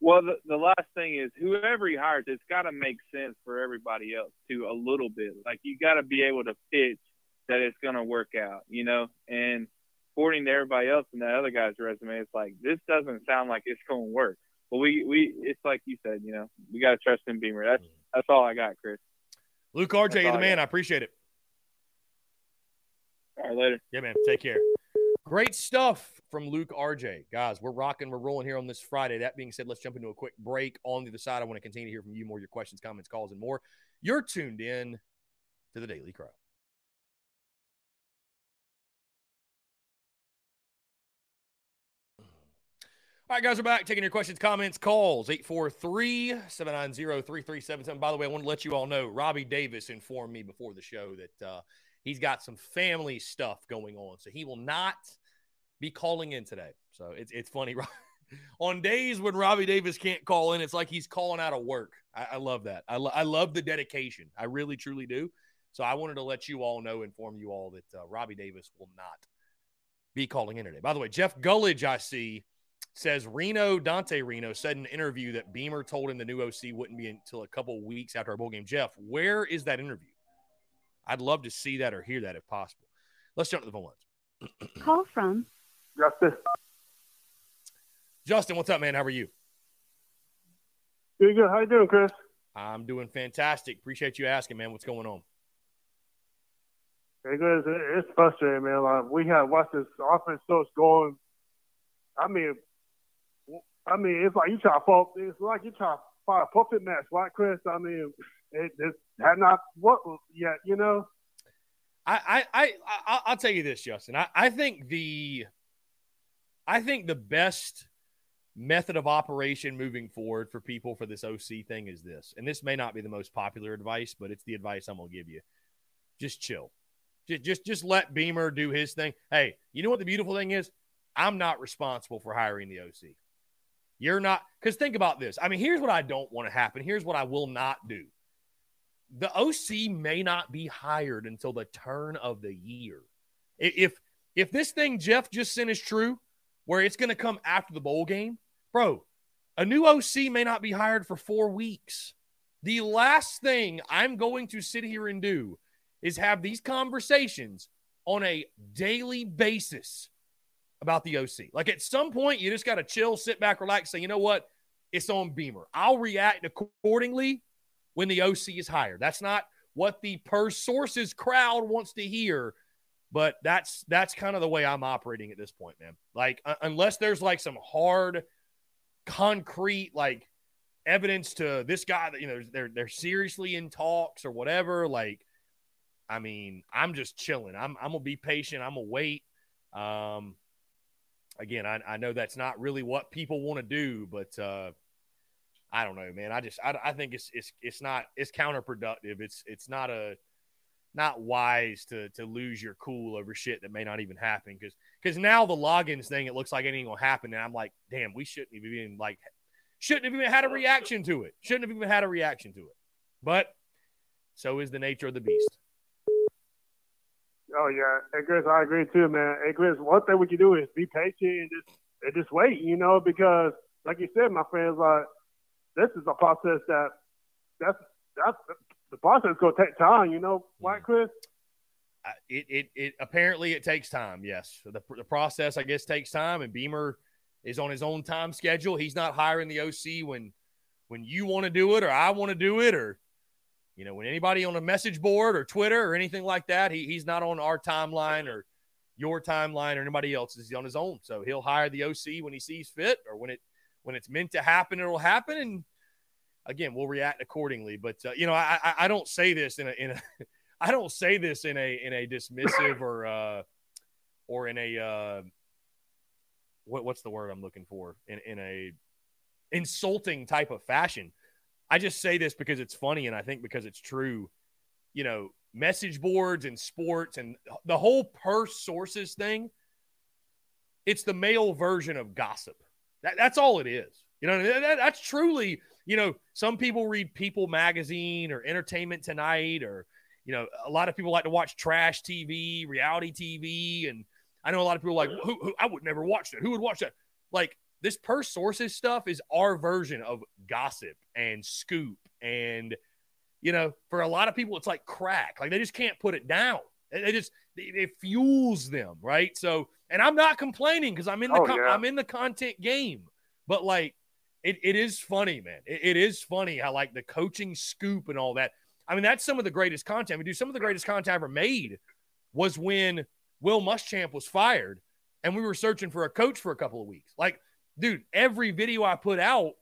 Well, the, the last thing is whoever he hires, it's got to make sense for everybody else too, a little bit. Like you got to be able to pitch that it's going to work out, you know. And according to everybody else in that other guy's resume, it's like this doesn't sound like it's going to work. But we we it's like you said, you know, we got to trust in Beamer. That's mm. that's all I got, Chris.
Luke RJ, you're the man. I appreciate it.
All right, later.
Yeah, man. Take care. Great stuff from Luke RJ. Guys, we're rocking, we're rolling here on this Friday. That being said, let's jump into a quick break. On the other side, I want to continue to hear from you more, your questions, comments, calls, and more. You're tuned in to the Daily Crow. All right, guys, we're back taking your questions, comments, calls 843 790 3377. By the way, I want to let you all know Robbie Davis informed me before the show that uh, he's got some family stuff going on. So he will not be calling in today. So it's, it's funny. on days when Robbie Davis can't call in, it's like he's calling out of work. I, I love that. I, lo- I love the dedication. I really, truly do. So I wanted to let you all know, inform you all that uh, Robbie Davis will not be calling in today. By the way, Jeff Gullidge, I see says Reno Dante Reno said in an interview that Beamer told him the new OC wouldn't be until a couple weeks after our bowl game. Jeff, where is that interview? I'd love to see that or hear that if possible. Let's jump to the phone lines.
Call from
Justin.
Justin, what's up, man? How are you?
Doing good. How you doing, Chris?
I'm doing fantastic. Appreciate you asking, man. What's going on?
Very good. It's frustrating, man. Like we have watched this offense so it's going. I mean, I mean, it's like you try to fall. It's like you try to find a puppet match, right, Chris? I mean, it, it had not worked yet, you know.
I, I, I, I'll tell you this, Justin. I, I think the, I think the best method of operation moving forward for people for this OC thing is this, and this may not be the most popular advice, but it's the advice I'm gonna give you. Just chill. Just, just, just let Beamer do his thing. Hey, you know what the beautiful thing is? I'm not responsible for hiring the OC. You're not, because think about this. I mean, here's what I don't want to happen. Here's what I will not do. The OC may not be hired until the turn of the year. If if this thing Jeff just sent is true, where it's going to come after the bowl game, bro, a new OC may not be hired for four weeks. The last thing I'm going to sit here and do is have these conversations on a daily basis about the OC. Like at some point, you just got to chill, sit back, relax, say, you know what? It's on Beamer. I'll react accordingly when the OC is hired. That's not what the per sources crowd wants to hear, but that's that's kind of the way I'm operating at this point, man. Like uh, unless there's like some hard, concrete like evidence to this guy that you know they're they're seriously in talks or whatever. Like, I mean, I'm just chilling. I'm I'm gonna be patient. I'm gonna wait. Um, again, I, I know that's not really what people want to do, but uh, I don't know, man. I just I, I think it's it's it's not it's counterproductive. It's it's not a not wise to to lose your cool over shit that may not even happen because because now the Loggains thing it looks like it ain't gonna happen and I'm like damn we shouldn't have even like shouldn't have even had a reaction to it shouldn't have even had a reaction to it but so is the nature of the beast.
Oh yeah, and Chris, I agree too, man. And Chris, one thing we can do is be patient and just and just wait, you know, because like you said, my friends, like this is a process that that's that's the process gonna take time, you know, right, Chris?
Uh, it, it it apparently it takes time. Yes, the the process I guess takes time, and Beamer is on his own time schedule. He's not hiring the OC when when you want to do it or I want to do it or you know, when anybody on a message board or Twitter or anything like that, he, he's not on our timeline or your timeline or anybody else's. He's on his own. So he'll hire the OC when he sees fit or when it when it's meant to happen, it'll happen. And again, we'll react accordingly. But uh, you know, I, I, I don't say this in a in a I don't say this in a in a dismissive or uh or in a uh what what's the word I'm looking for in in a insulting type of fashion. I just say this because it's funny and I think because it's true. You know, message boards and sports and the whole per sources thing, it's the male version of gossip. That, that's all it is. You know, that, that's truly, you know, some people read People magazine or Entertainment Tonight or, you know, a lot of people like to watch trash TV, reality TV. And I know a lot of people like, who, who I would never watch that. Who would watch that? Like, this per sources stuff is our version of gossip and scoop and you know for a lot of people it's like crack. Like they just can't put it down. It just it fuels them right? So and i'm not complaining because i'm in the
Oh,
con-
yeah.
i'm in the content game. But like it, it is funny man. It, it is funny how like the coaching scoop and all that. I mean that's some of the greatest content. We do some of the greatest content ever made was when will muschamp was fired and we were searching for a coach for a couple of weeks. Like dude every video i put out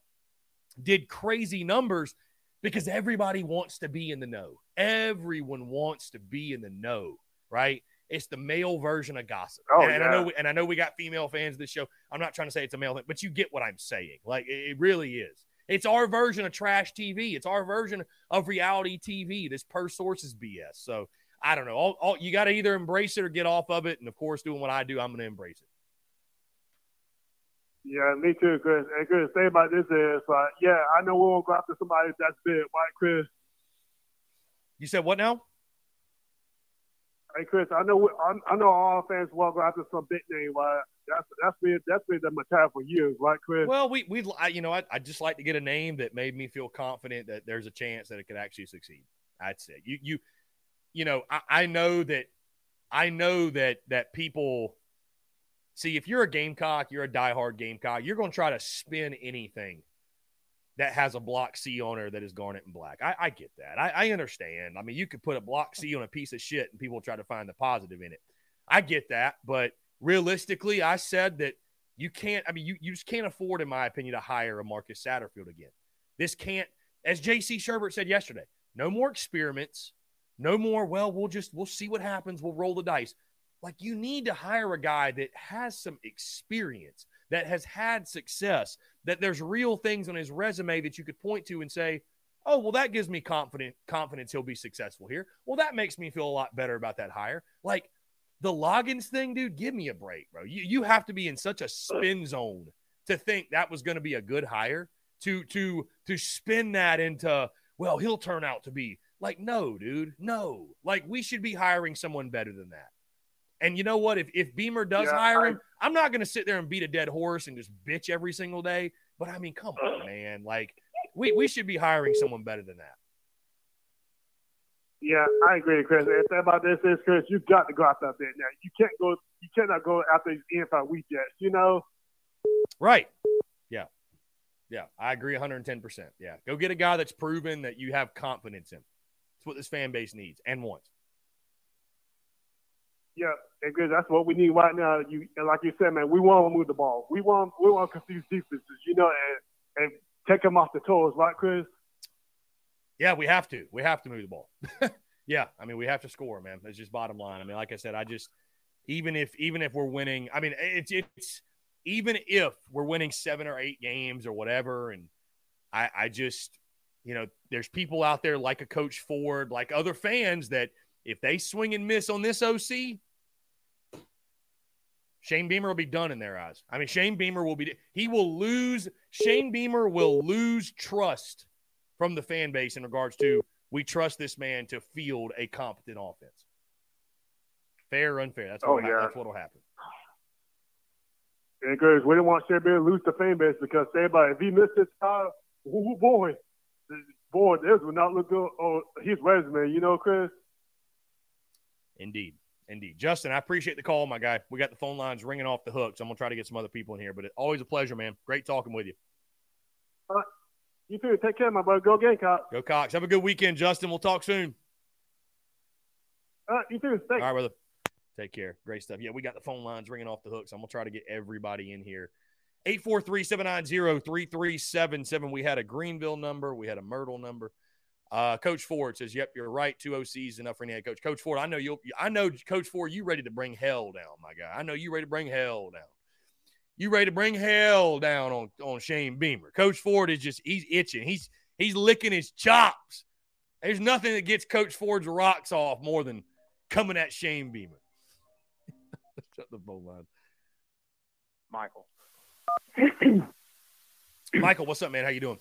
did crazy numbers because everybody wants to be in the know. Everyone wants to be in the know, right? It's the male version of gossip.
Oh,
and, and I know
yeah.
we, and I know we got female fans of this show. I'm not trying to say it's a male thing, but you get what I'm saying. Like it, it really is. It's our version of trash TV. It's our version of reality TV. This per sources BS. So I don't know. All, all you got to either embrace it or get off of it. And of course, doing what I do, I'm going to embrace it.
Yeah, me too, Chris. And Chris, thing about this is, like, yeah, I know we won't go after somebody that's big, right, Chris?
You said what now?
Hey, Chris, I know we, I, I know all fans will go after some big name, right? That's that's been that's been the mentality for years, right, Chris?
Well, we we I, you know I I just like to get a name that made me feel confident that there's a chance that it could actually succeed. That's it. You you you know I, I know that I know that that people see if you're a Gamecock, you're a diehard Gamecock, you're going to try to spin anything that has a block C on her that is garnet and black. I, I get that. I, I understand. I mean, you could put a block C on a piece of shit and people try to find the positive in it. I get that, but realistically, I said that you can't. I mean, you, you just can't afford, in my opinion, to hire a Marcus Satterfield again. This can't, as J.C. Shurburtt said yesterday, no more experiments, no more. Well, we'll just we'll see what happens. We'll roll the dice. Like you need to hire a guy that has some experience, that has had success, that there's real things on his resume that you could point to and say, "Oh, well, that gives me confident confidence he'll be successful here." Well, that makes me feel a lot better about that hire. Like the Loggains thing, dude, give me a break, bro. You you have to be in such a spin zone to think that was going to be a good hire to to to spin that into well, he'll turn out to be like no, dude, no. Like we should be hiring someone better than that. And you know what? If if Beamer does
Yeah,
hire
I-
him, I'm not going to sit there and beat a dead horse and just bitch every single day. But I mean, come on, man. Like we we should be hiring someone better than that.
Yeah, I agree, Chris. The thing about this is, Chris, you got to go out there now. You can't go. You cannot go after these NFL rejects. You know.
Right. Yeah. Yeah. I agree 110%. Yeah. Go get a guy that's proven that you have confidence in. That's what this fan base needs and wants.
Yeah, and Chris, that's what we need right now. You and like you said, man, we want to move the ball. We want we want to confuse defenses. You know, and and take them off the toes, right, Chris?
Yeah, we have to. We have to move the ball. yeah, I mean, we have to score, man. That's just bottom line. I mean, like I said, I just even if even if we're winning, I mean, it's it's even if we're winning seven or eight games or whatever, and I I just you know, there's people out there like a Coach Ford, like other fans that if they swing and miss on this OC, Shane Beamer will be done in their eyes. I mean, Shane Beamer will be he will lose Shane Beamer will lose trust from the fan base in regards to we trust this man to field a competent offense. Fair or unfair? That's
Oh,
what
yeah.
that's what'll happen.
And Chris, we didn't want Shane Beamer to lose the fan base because everybody, if he missed his time, oh boy, boy, this would not look good on his resume. You know, Chris.
Indeed. Indeed. Justin, I appreciate the call, my guy. We got the phone lines ringing off the hook, so I'm gonna try to get some other people in here. But it's always a pleasure, man. Great talking with you.
All right. You too. Take care, my brother. Go Gamecock.
Go Cox. Have a good weekend, Justin. We'll talk soon.
All right, you too. Thanks.
All right, brother. Take care. Great stuff. Yeah, we got the phone lines ringing off the hooks. I'm going to try to get everybody in here. 843 790 3377. We had a Greenville number. We had a Myrtle number. Uh, Coach Ford says, "Yep, you're right. Two OCs enough for any head coach." Coach Ford, I know you. I know Coach Ford. You ready to bring hell down, my guy? I know you ready to bring hell down. You ready to bring hell down on on Shane Beamer? Coach Ford is just he's itching. He's he's licking his chops. There's nothing that gets Coach Ford's rocks off more than coming at Shane Beamer. Shut the phone line.
Michael.
Michael, what's up, man? How you doing?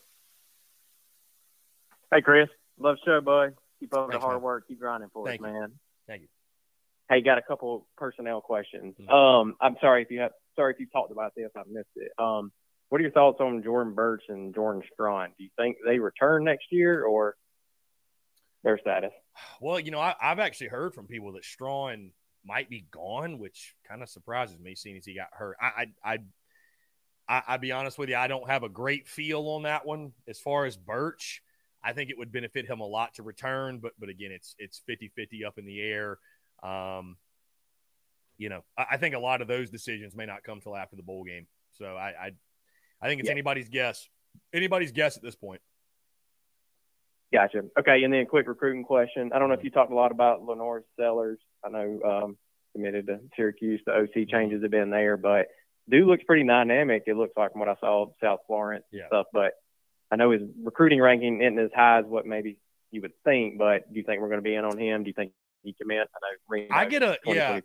Hey, Chris. Love show, boy. Keep up
Thanks,
the hard
man.
work. Keep grinding for
Thank
us,
you.
man.
Thank you.
Hey, got a couple personnel questions.
Mhm.
Um, I'm sorry if you have sorry if you talked about this. I missed it. Um,
what are your thoughts on Jordan Burch and Jordan Strachan? Do you think they return next year or their status?
Well, you know, I, have actually heard from people that Strachan might be gone, which kind of surprises me, seeing as he got hurt. I, I, I, I, be honest with you, I don't have a great feel on that one. As far as Burch, I think it would benefit him a lot to return, but but again, it's it's 50-50 up in the air. Um, you know, I, I, think a lot of those decisions may not come till after the bowl game. So I, I, I think it's yeah. anybody's guess. Anybody's guess at this point.
Gotcha. Okay, and then quick recruiting question. I don't know if you talked a lot about LaNorris Sellers. I know um, committed to Syracuse. The OC changes have been there, but dude looks pretty dynamic. It looks like from what I saw South Florence yeah. stuff. But I know his recruiting ranking isn't as high as what maybe you would think. But do you think we're going to be in on him? Do you think he commit? I know
I get a yeah.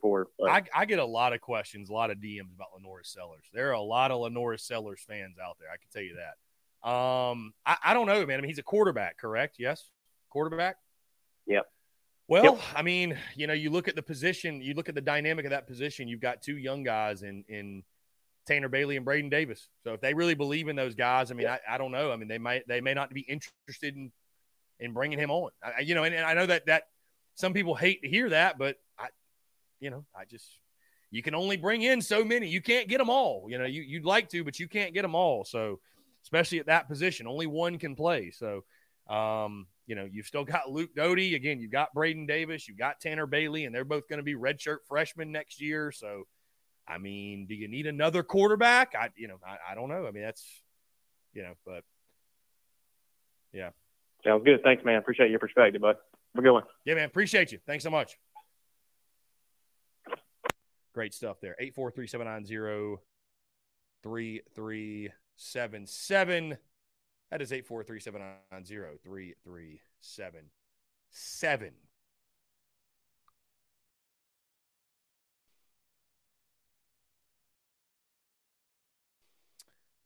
I, I get a lot of questions, a lot of DMs about LaNorris Sellers. There are a lot of LaNorris Sellers fans out there. I can tell you that. Um, I, I don't know, man. I mean, he's a quarterback, correct? Yes, quarterback.
Yep.
Well, yep. I mean, you know, you look at the position, you look at the dynamic of that position. You've got two young guys in in Tanner Bailey and Braden Davis. So if they really believe in those guys, I mean, I, I don't know. I mean, they might they may not be interested in in bringing him on. I, you know, and, and I know that that some people hate to hear that, but I, you know, I just you can only bring in so many. You can't get them all. You know, you you'd like to, but you can't get them all. So especially at that position, only one can play. So, um, you know, you've still got Luke Doty. Again, you've got Braden Davis, you've got Tanner Bailey, and they're both going to be redshirt freshmen next year. So, I mean, do you need another quarterback? I, you know, I, I don't know. I mean, that's, you know, but yeah.
Sounds good. Thanks, man. Appreciate your perspective, bud. Have a good one.
Yeah, man. Appreciate you. Thanks so much. Great stuff there. 843 790 3377. That is 843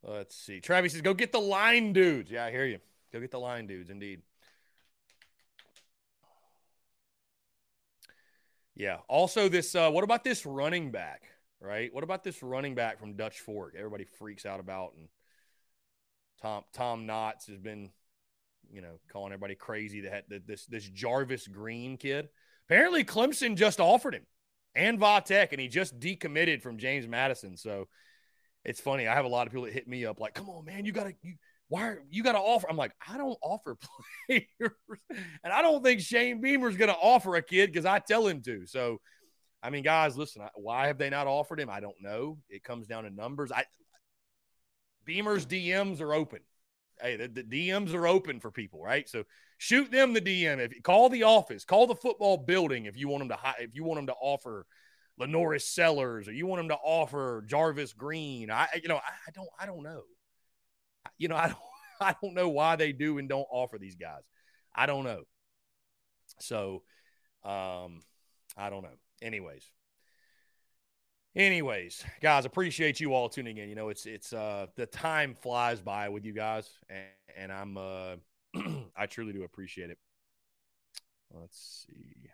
Let's see. Travis says, go get the line dudes. Yeah, I hear you. Go get the line dudes, indeed. Yeah. Also, this. Uh, what about this running back? Right. What about this running back from Dutch Fork? Everybody freaks out about, and Tom Tom Knotts has been, you know, calling everybody crazy that, that this this Jarvis Green kid. Apparently, Clemson just offered him and Vatech, and he just decommitted from James Madison. So it's funny. I have a lot of people that hit me up like, "Come on, man, you gotta you." Why are, you got to offer? I'm like, I don't offer players, and I don't think Shane Beamer's going to offer a kid because I tell him to. So, I mean, guys, listen. Why have they not offered him? I don't know. It comes down to numbers. I Beamer's DMs are open. Hey, the, the DMs are open for people, right? So shoot them the DM. If call the office, call the football building if you want them to if you want them to offer LaNorris Sellers or you want them to offer Jarvis Green. I you know I don't I don't know. You know I don't I don't know why they do and don't offer these guys. I don't know. So, um, I don't know. Anyways, anyways, guys, appreciate you all tuning in. You know, it's it's uh the time flies by with you guys, and, and I'm uh I truly do appreciate it. Let's see.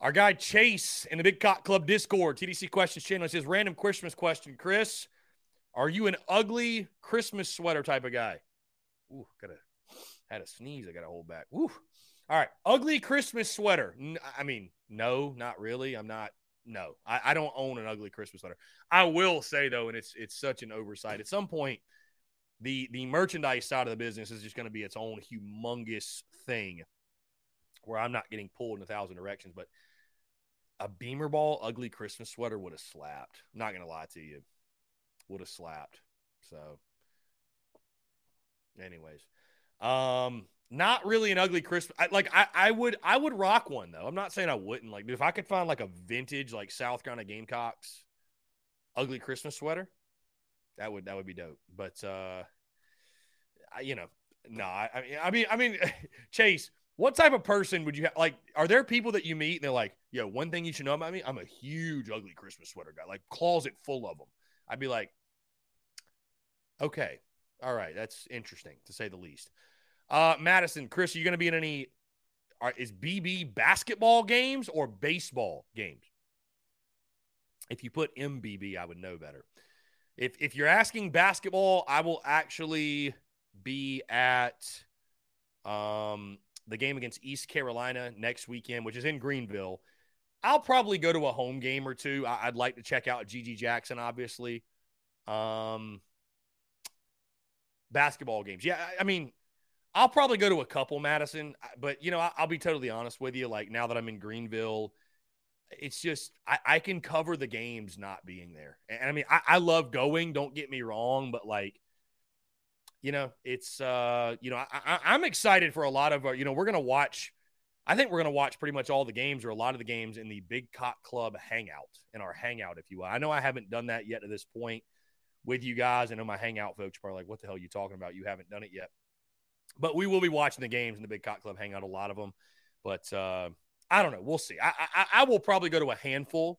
Our guy Chase in the Big Cock Club Discord, TDC Questions channel says random Christmas question. Chris, are you an ugly Christmas sweater type of guy? Ooh, gotta had a sneeze. I gotta hold back. Ooh. All right, ugly Christmas sweater. I mean, no, not really. I'm not. No, I, I don't own an ugly Christmas sweater. I will say though, and it's it's such an oversight. At some point, the the merchandise side of the business is just going to be its own humongous thing, where I'm not getting pulled in a thousand directions. But a Beamer Ball ugly Christmas sweater would have slapped. I'm not gonna lie to you, would have slapped. So, anyways, um, not really an ugly Christmas. I, like I, I would, I would rock one though. I'm not saying I wouldn't. Like, if I could find like a vintage, like South Carolina Gamecocks ugly Christmas sweater, that would that would be dope. But uh, I, you know, no, I, I mean, I mean, I mean, Chase, what type of person would you have? Like, are there people that you meet and they're like, yo, one thing you should know about me, I'm a huge ugly Christmas sweater guy, like closet full of them. I'd be like, okay, all right, that's interesting to say the least. Uh, Madison, Chris, are you going to be in any? Are, is BB basketball games or baseball games? If you put MBB, I would know better. if if you're asking basketball, I will actually be at um, the game against East Carolina next weekend, which is in Greenville. I'll probably go to a home game or two. I, would like to check out GG Jackson, obviously. Um, basketball games. Yeah, I, I mean, I'll probably go to a couple, Madison, but you know, I, will be totally honest with you. Like now that I'm in Greenville, it's just I, I can cover the games not being there. And I mean, I, I love going. Don't get me wrong, but like you know, it's uh, you know, I, am excited for a lot of, uh, you know, we're gonna watch. I think we're gonna watch pretty much all the games or a lot of the games in the Big Cock Club hangout in our hangout, if you will. I know I haven't done that yet to this point with you guys. I know my hangout folks are like, "What the hell are you talking about? You haven't done it yet." But we will be watching the games in the Big Cock Club hangout, a lot of them. But uh, I don't know. We'll see. I, I, I will probably go to a handful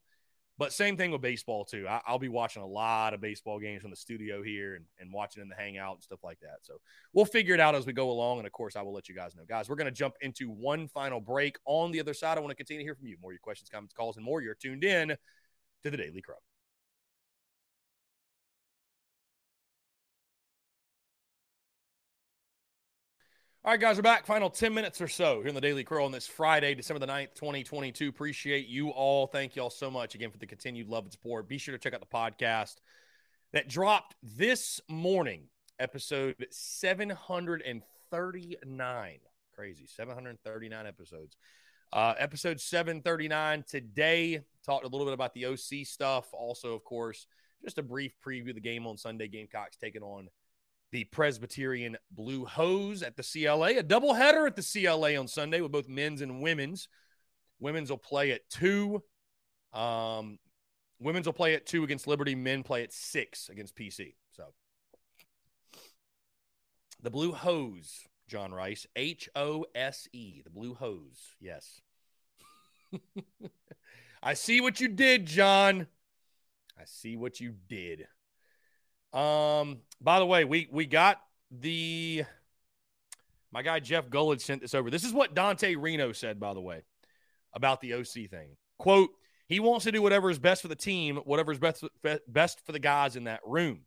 but same thing with baseball too. I, will be watching a lot of baseball games from the studio here and, and watching in the hangout and stuff like that. So we'll figure it out as we go along. And of course, I will let you guys know. Guys, we're going to jump into one final break. On the other side, I want to continue to hear from you. More your questions, comments, calls, and more. You're tuned in to the Daily Crow. All right, guys, we're back. Final 10 minutes or so here in the Daily Crow on this Friday, December the 9th, 2022. Appreciate you all. Thank you all so much again for the continued love and support. Be sure to check out the podcast that dropped this morning, episode 739. Crazy. 739 episodes. Uh, episode 739 today talked a little bit about the OC stuff. Also, of course, just a brief preview of the game on Sunday. Gamecocks taking on the Presbyterian Blue Hose at the CLA. A doubleheader at the CLA on Sunday with both men's and women's. Women's will play at two. Um, women's will play at two against Liberty. Men play at six against PC. So the Blue Hose, John Rice, H O S E, the Blue Hose. Yes. I see what you did, John. I see what you did. Um, by the way, we we got the my guy Jeff Gullidge sent this over. This is what Dante Reno said, by the way, about the OC thing. Quote, he wants to do whatever is best for the team, whatever is best best for the guys in that room.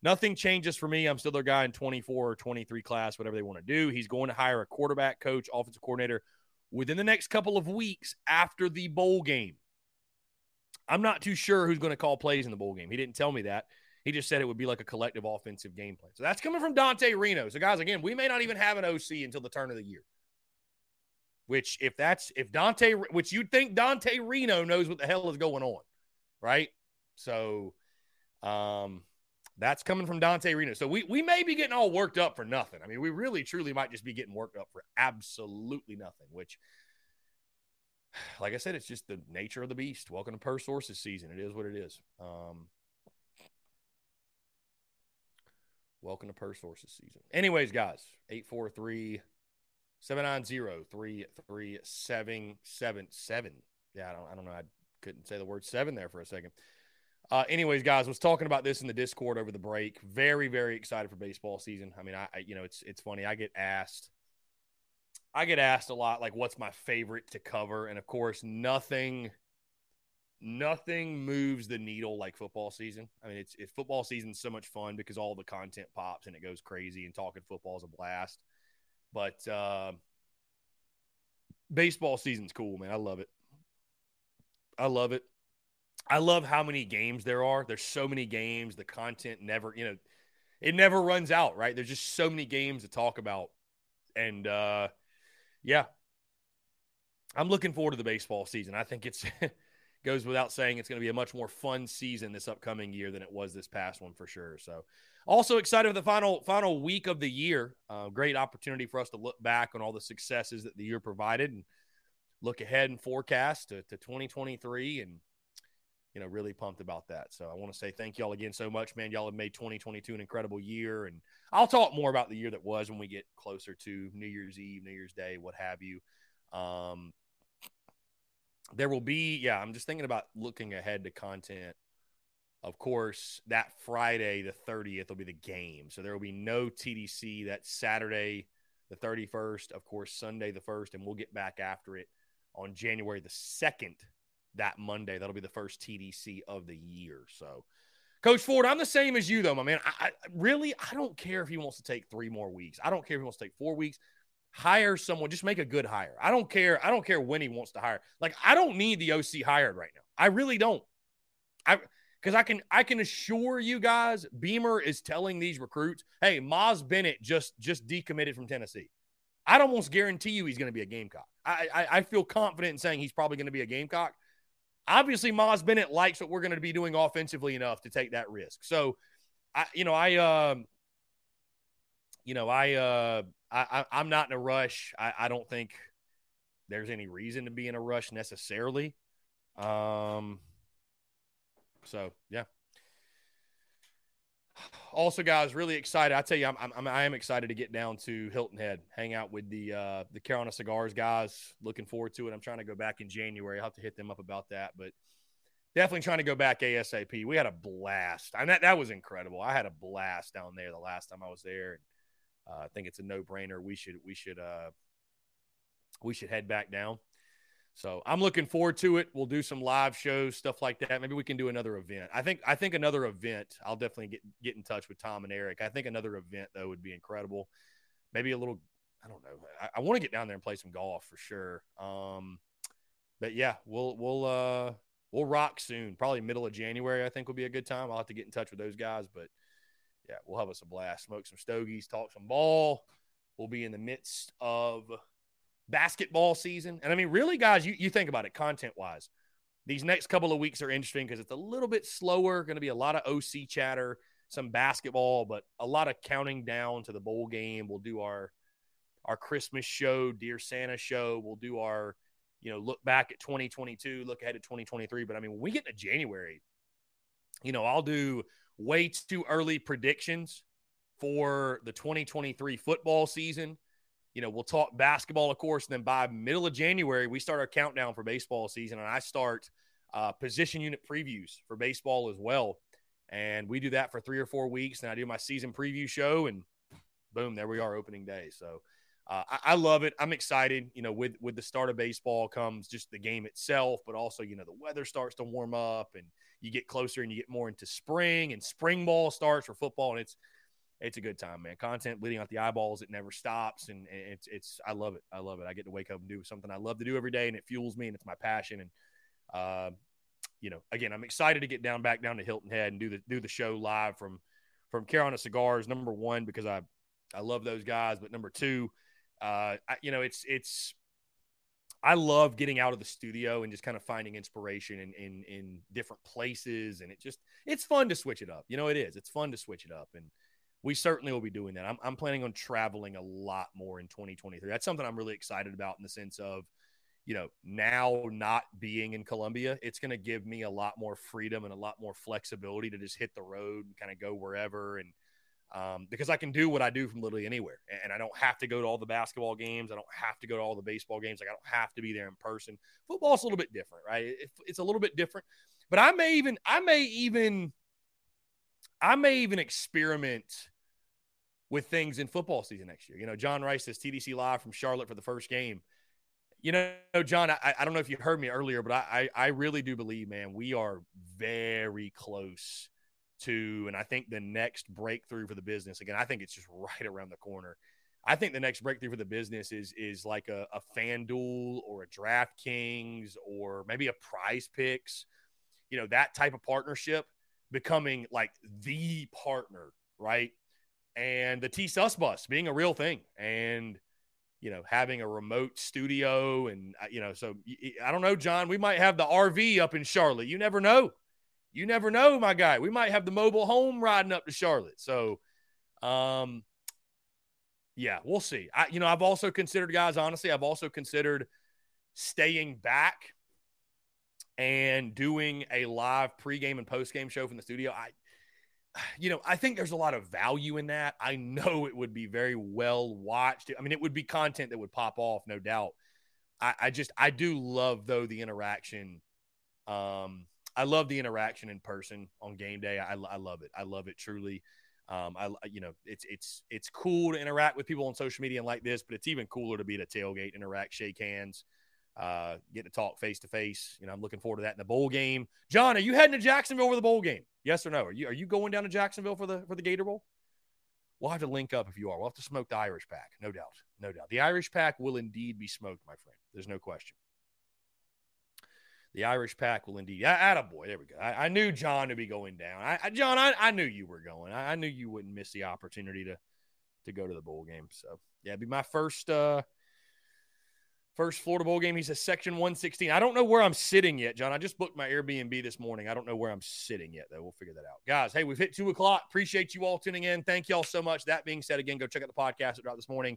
Nothing changes for me. I'm still their guy in 24 or 23 class, whatever they want to do. He's going to hire a quarterback coach, offensive coordinator within the next couple of weeks after the bowl game. I'm not too sure who's going to call plays in the bowl game. He didn't tell me that. He just said it would be like a collective offensive game plan. So that's coming from Dante Reno. So, guys, again, we may not even have an OC until the turn of the year. Which, if that's if Dante, which you'd think Dante Reno knows what the hell is going on, right? So, um, that's coming from Dante Reno. So we we may be getting all worked up for nothing. I mean, we really truly might just be getting worked up for absolutely nothing. Which, like I said, it's just the nature of the beast. Welcome to Per Sources season. It is what it is. Um, Welcome to Per Sources season. Anyways, guys, 843 790 3377. Yeah, I don't, I don't know. I couldn't say the word seven there for a second. Uh, anyways, guys, was talking about this in the Discord over the break. Very, very excited for baseball season. I mean, I, I, you know, it's it's funny. I get asked, I get asked a lot, like, what's my favorite to cover, and of course, nothing nothing moves the needle like football season. I mean, it's, football season's so much fun because all the content pops and it goes crazy, and talking football is a blast. But uh, baseball season's cool, man. I love it. I love it. I love how many games there are. There's so many games. The content never, you know, it never runs out, right? There's just so many games to talk about. And uh, yeah, I'm looking forward to the baseball season. I think it's goes without saying it's going to be a much more fun season this upcoming year than it was this past one for sure. So, also excited for the final final week of the year. Uh, great opportunity for us to look back on all the successes that the year provided and look ahead and forecast to, to 2023 and you know really pumped about that so i want to say thank y'all again so much man y'all have made 2022 an incredible year and i'll talk more about the year that was when we get closer to new year's eve new year's day what have you um, there will be, yeah, I'm just thinking about looking ahead to content. Of course, that Friday, the 30th, will be the game. So there will be no TDC that Saturday, the 31st, of course, Sunday, the 1st, and we'll get back after it on January the 2nd, that Monday. That'll be the first TDC of the year. So Coach Ford, I'm the same as you, though, my man. I, I really, I don't care if he wants to take three more weeks. I don't care if he wants to take four weeks. Hire someone, just make a good hire. I don't care. I don't care when he wants to hire. Like, I don't need the OC hired right now. I really don't. I because I can I can assure you guys, Beamer is telling these recruits, hey, Moz Bennett just just decommitted from Tennessee. I'd almost guarantee you he's going to be a Gamecock. I, I, I feel confident in saying he's probably going to be a Gamecock. Obviously, Moz Bennett likes what we're going to be doing offensively enough to take that risk. So, I you know I um you know I uh I, I am not in a rush. I, I don't think there's any reason to be in a rush necessarily. Um. So yeah, also, guys, really excited. I tell you, I'm, I'm I am excited to get down to Hilton Head, hang out with the uh, the Carolina Cigars guys. Looking forward to it. I'm trying to go back in January. I'll have to hit them up about that, but definitely trying to go back ASAP. We had a blast. I mean, that that was incredible. I had a blast down there the last time I was there. Uh, I think it's a no brainer. We should we should uh, we should head back down. So I'm looking forward to it. We'll do some live shows, stuff like that. Maybe we can do another event. I think I think another event. I'll definitely get get in touch with Tom and Eric. I think another event though would be incredible. Maybe a little. I don't know. I, I want to get down there and play some golf for sure. Um, but yeah, we'll we'll uh we'll rock soon. Probably middle of January. I think will be a good time. I'll have to get in touch with those guys, but yeah, we'll have us a blast. Smoke some stogies, talk some ball. We'll be in the midst of basketball season. And I mean, really, guys, you, you think about it content wise. These next couple of weeks are interesting because it's a little bit slower, going to be a lot of OC chatter, some basketball, but a lot of counting down to the bowl game. We'll do our our Christmas show, Dear Santa show. We'll do our, you know, look back at 2022, look ahead at 2023. But I mean, when we get into January, you know, I'll do way too early predictions for the 2023 football season you know, we'll talk basketball, of course. And then by middle of January, we start our countdown for baseball season, and I start uh, position unit previews for baseball as well. And we do that for three or four weeks. And I do my season preview show, and boom, there we are, opening day. So uh, I, I, love it. I'm excited. You know, with with the start of baseball comes just the game itself, but also you know the weather starts to warm up, and you get closer and you get more into spring, and spring ball starts for football, and it's it's a good time, man. Content bleeding out the eyeballs, it never stops, and it's it's I love it. I love it. I get to wake up and do something I love to do every day, and it fuels me, and it's my passion. And uh, you know, again, I'm excited to get down back down to Hilton Head and do the do the show live from from Carolina Cigars. Number one, because I I love those guys, but number two, uh, I, you know, it's it's I love getting out of the studio and just kind of finding inspiration in, in in different places, and it just it's fun to switch it up. You know, it is. It's fun to switch it up, and we certainly will be doing that. I'm, I'm planning on traveling a lot more in 2023. That's something I'm really excited about in the sense of, you know, now not being in Columbia, it's going to give me a lot more freedom and a lot more flexibility to just hit the road and kind of go wherever. And um, because I can do what I do from literally anywhere, and I don't have to go to all the basketball games. I don't have to go to all the baseball games. Like I don't have to be there in person. Football's a little bit different, right? it's a little bit different. But I may even, I may even I may even experiment with things in football season next year. You know, John Rice says TDC live from Charlotte for the first game. You know, John, I, I don't know if you heard me earlier, but I, I really do believe, man, we are very close to, and I think the next breakthrough for the business, again, I think it's just right around the corner. I think the next breakthrough for the business is is like a, a FanDuel or a DraftKings or maybe a Prize Picks, you know, that type of partnership becoming like the partner, right? And the T Sus bus being a real thing, and you know having a remote studio, and uh, you know, so I don't know, John. We might have the RV up in Charlotte. You never know. You never know, my guy. We might have the mobile home riding up to Charlotte. So, um, yeah, we'll see. I, you know, I've also considered, guys. Honestly, I've also considered staying back and doing a live pregame and postgame show from the studio, I, you know, I think there's a lot of value in that. I know it would be very well watched. I mean, it would be content that would pop off, no doubt. I, I just, I do love though the interaction. Um, I love the interaction in person on game day. I, I love it. I love it truly. Um, I, you know, it's it's it's cool to interact with people on social media and like this, but it's even cooler to be at a tailgate, interact, shake hands uh, get to talk face to face. You know, I'm looking forward to that in the bowl game. John, are you heading to Jacksonville for the bowl game? Yes or no? Are you are you going down to Jacksonville for the for the Gator Bowl? We'll have to link up if you are. We'll have to smoke the Irish pack, no doubt, no doubt. The Irish pack will indeed be smoked, my friend. There's no question. The Irish pack will indeed. a boy. There we go. I, I, knew John to be going down. I, I John, I, I, knew you were going. I, knew you wouldn't miss the opportunity to to go to the bowl game. So yeah, it'd be my first uh first Florida bowl game. He's a section 116. I don't know where I'm sitting yet, John. I just booked my Airbnb this morning. I don't know where I'm sitting yet, though. We'll figure that out. Guys, hey, we've hit two o'clock. Appreciate you all tuning in. Thank you all so much. That being said, again, go check out the podcast that dropped this morning.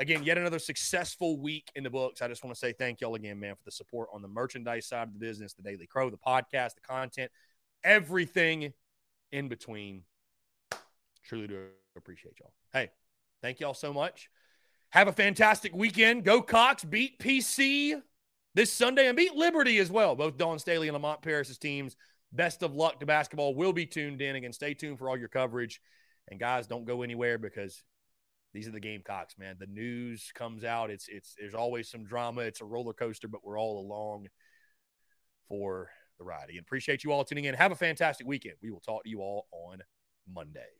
Again, yet another successful week in the books. I just want to say thank y'all again, man, for the support on the merchandise side of the business, the Daily Crow, the podcast, the content, everything in between. Truly do appreciate y'all. Hey, thank y'all so much. Have a fantastic weekend. Go Cocks, beat PC this Sunday and beat Liberty as well. Both Dawn Staley and Lamont Paris's teams. Best of luck to basketball. We'll be tuned in. Again, stay tuned for all your coverage. And guys, don't go anywhere because these are the Gamecocks, man. The news comes out. It's it's there's always some drama. It's a roller coaster, but we're all along for the ride. Again, appreciate you all tuning in. Have a fantastic weekend. We will talk to you all on Monday.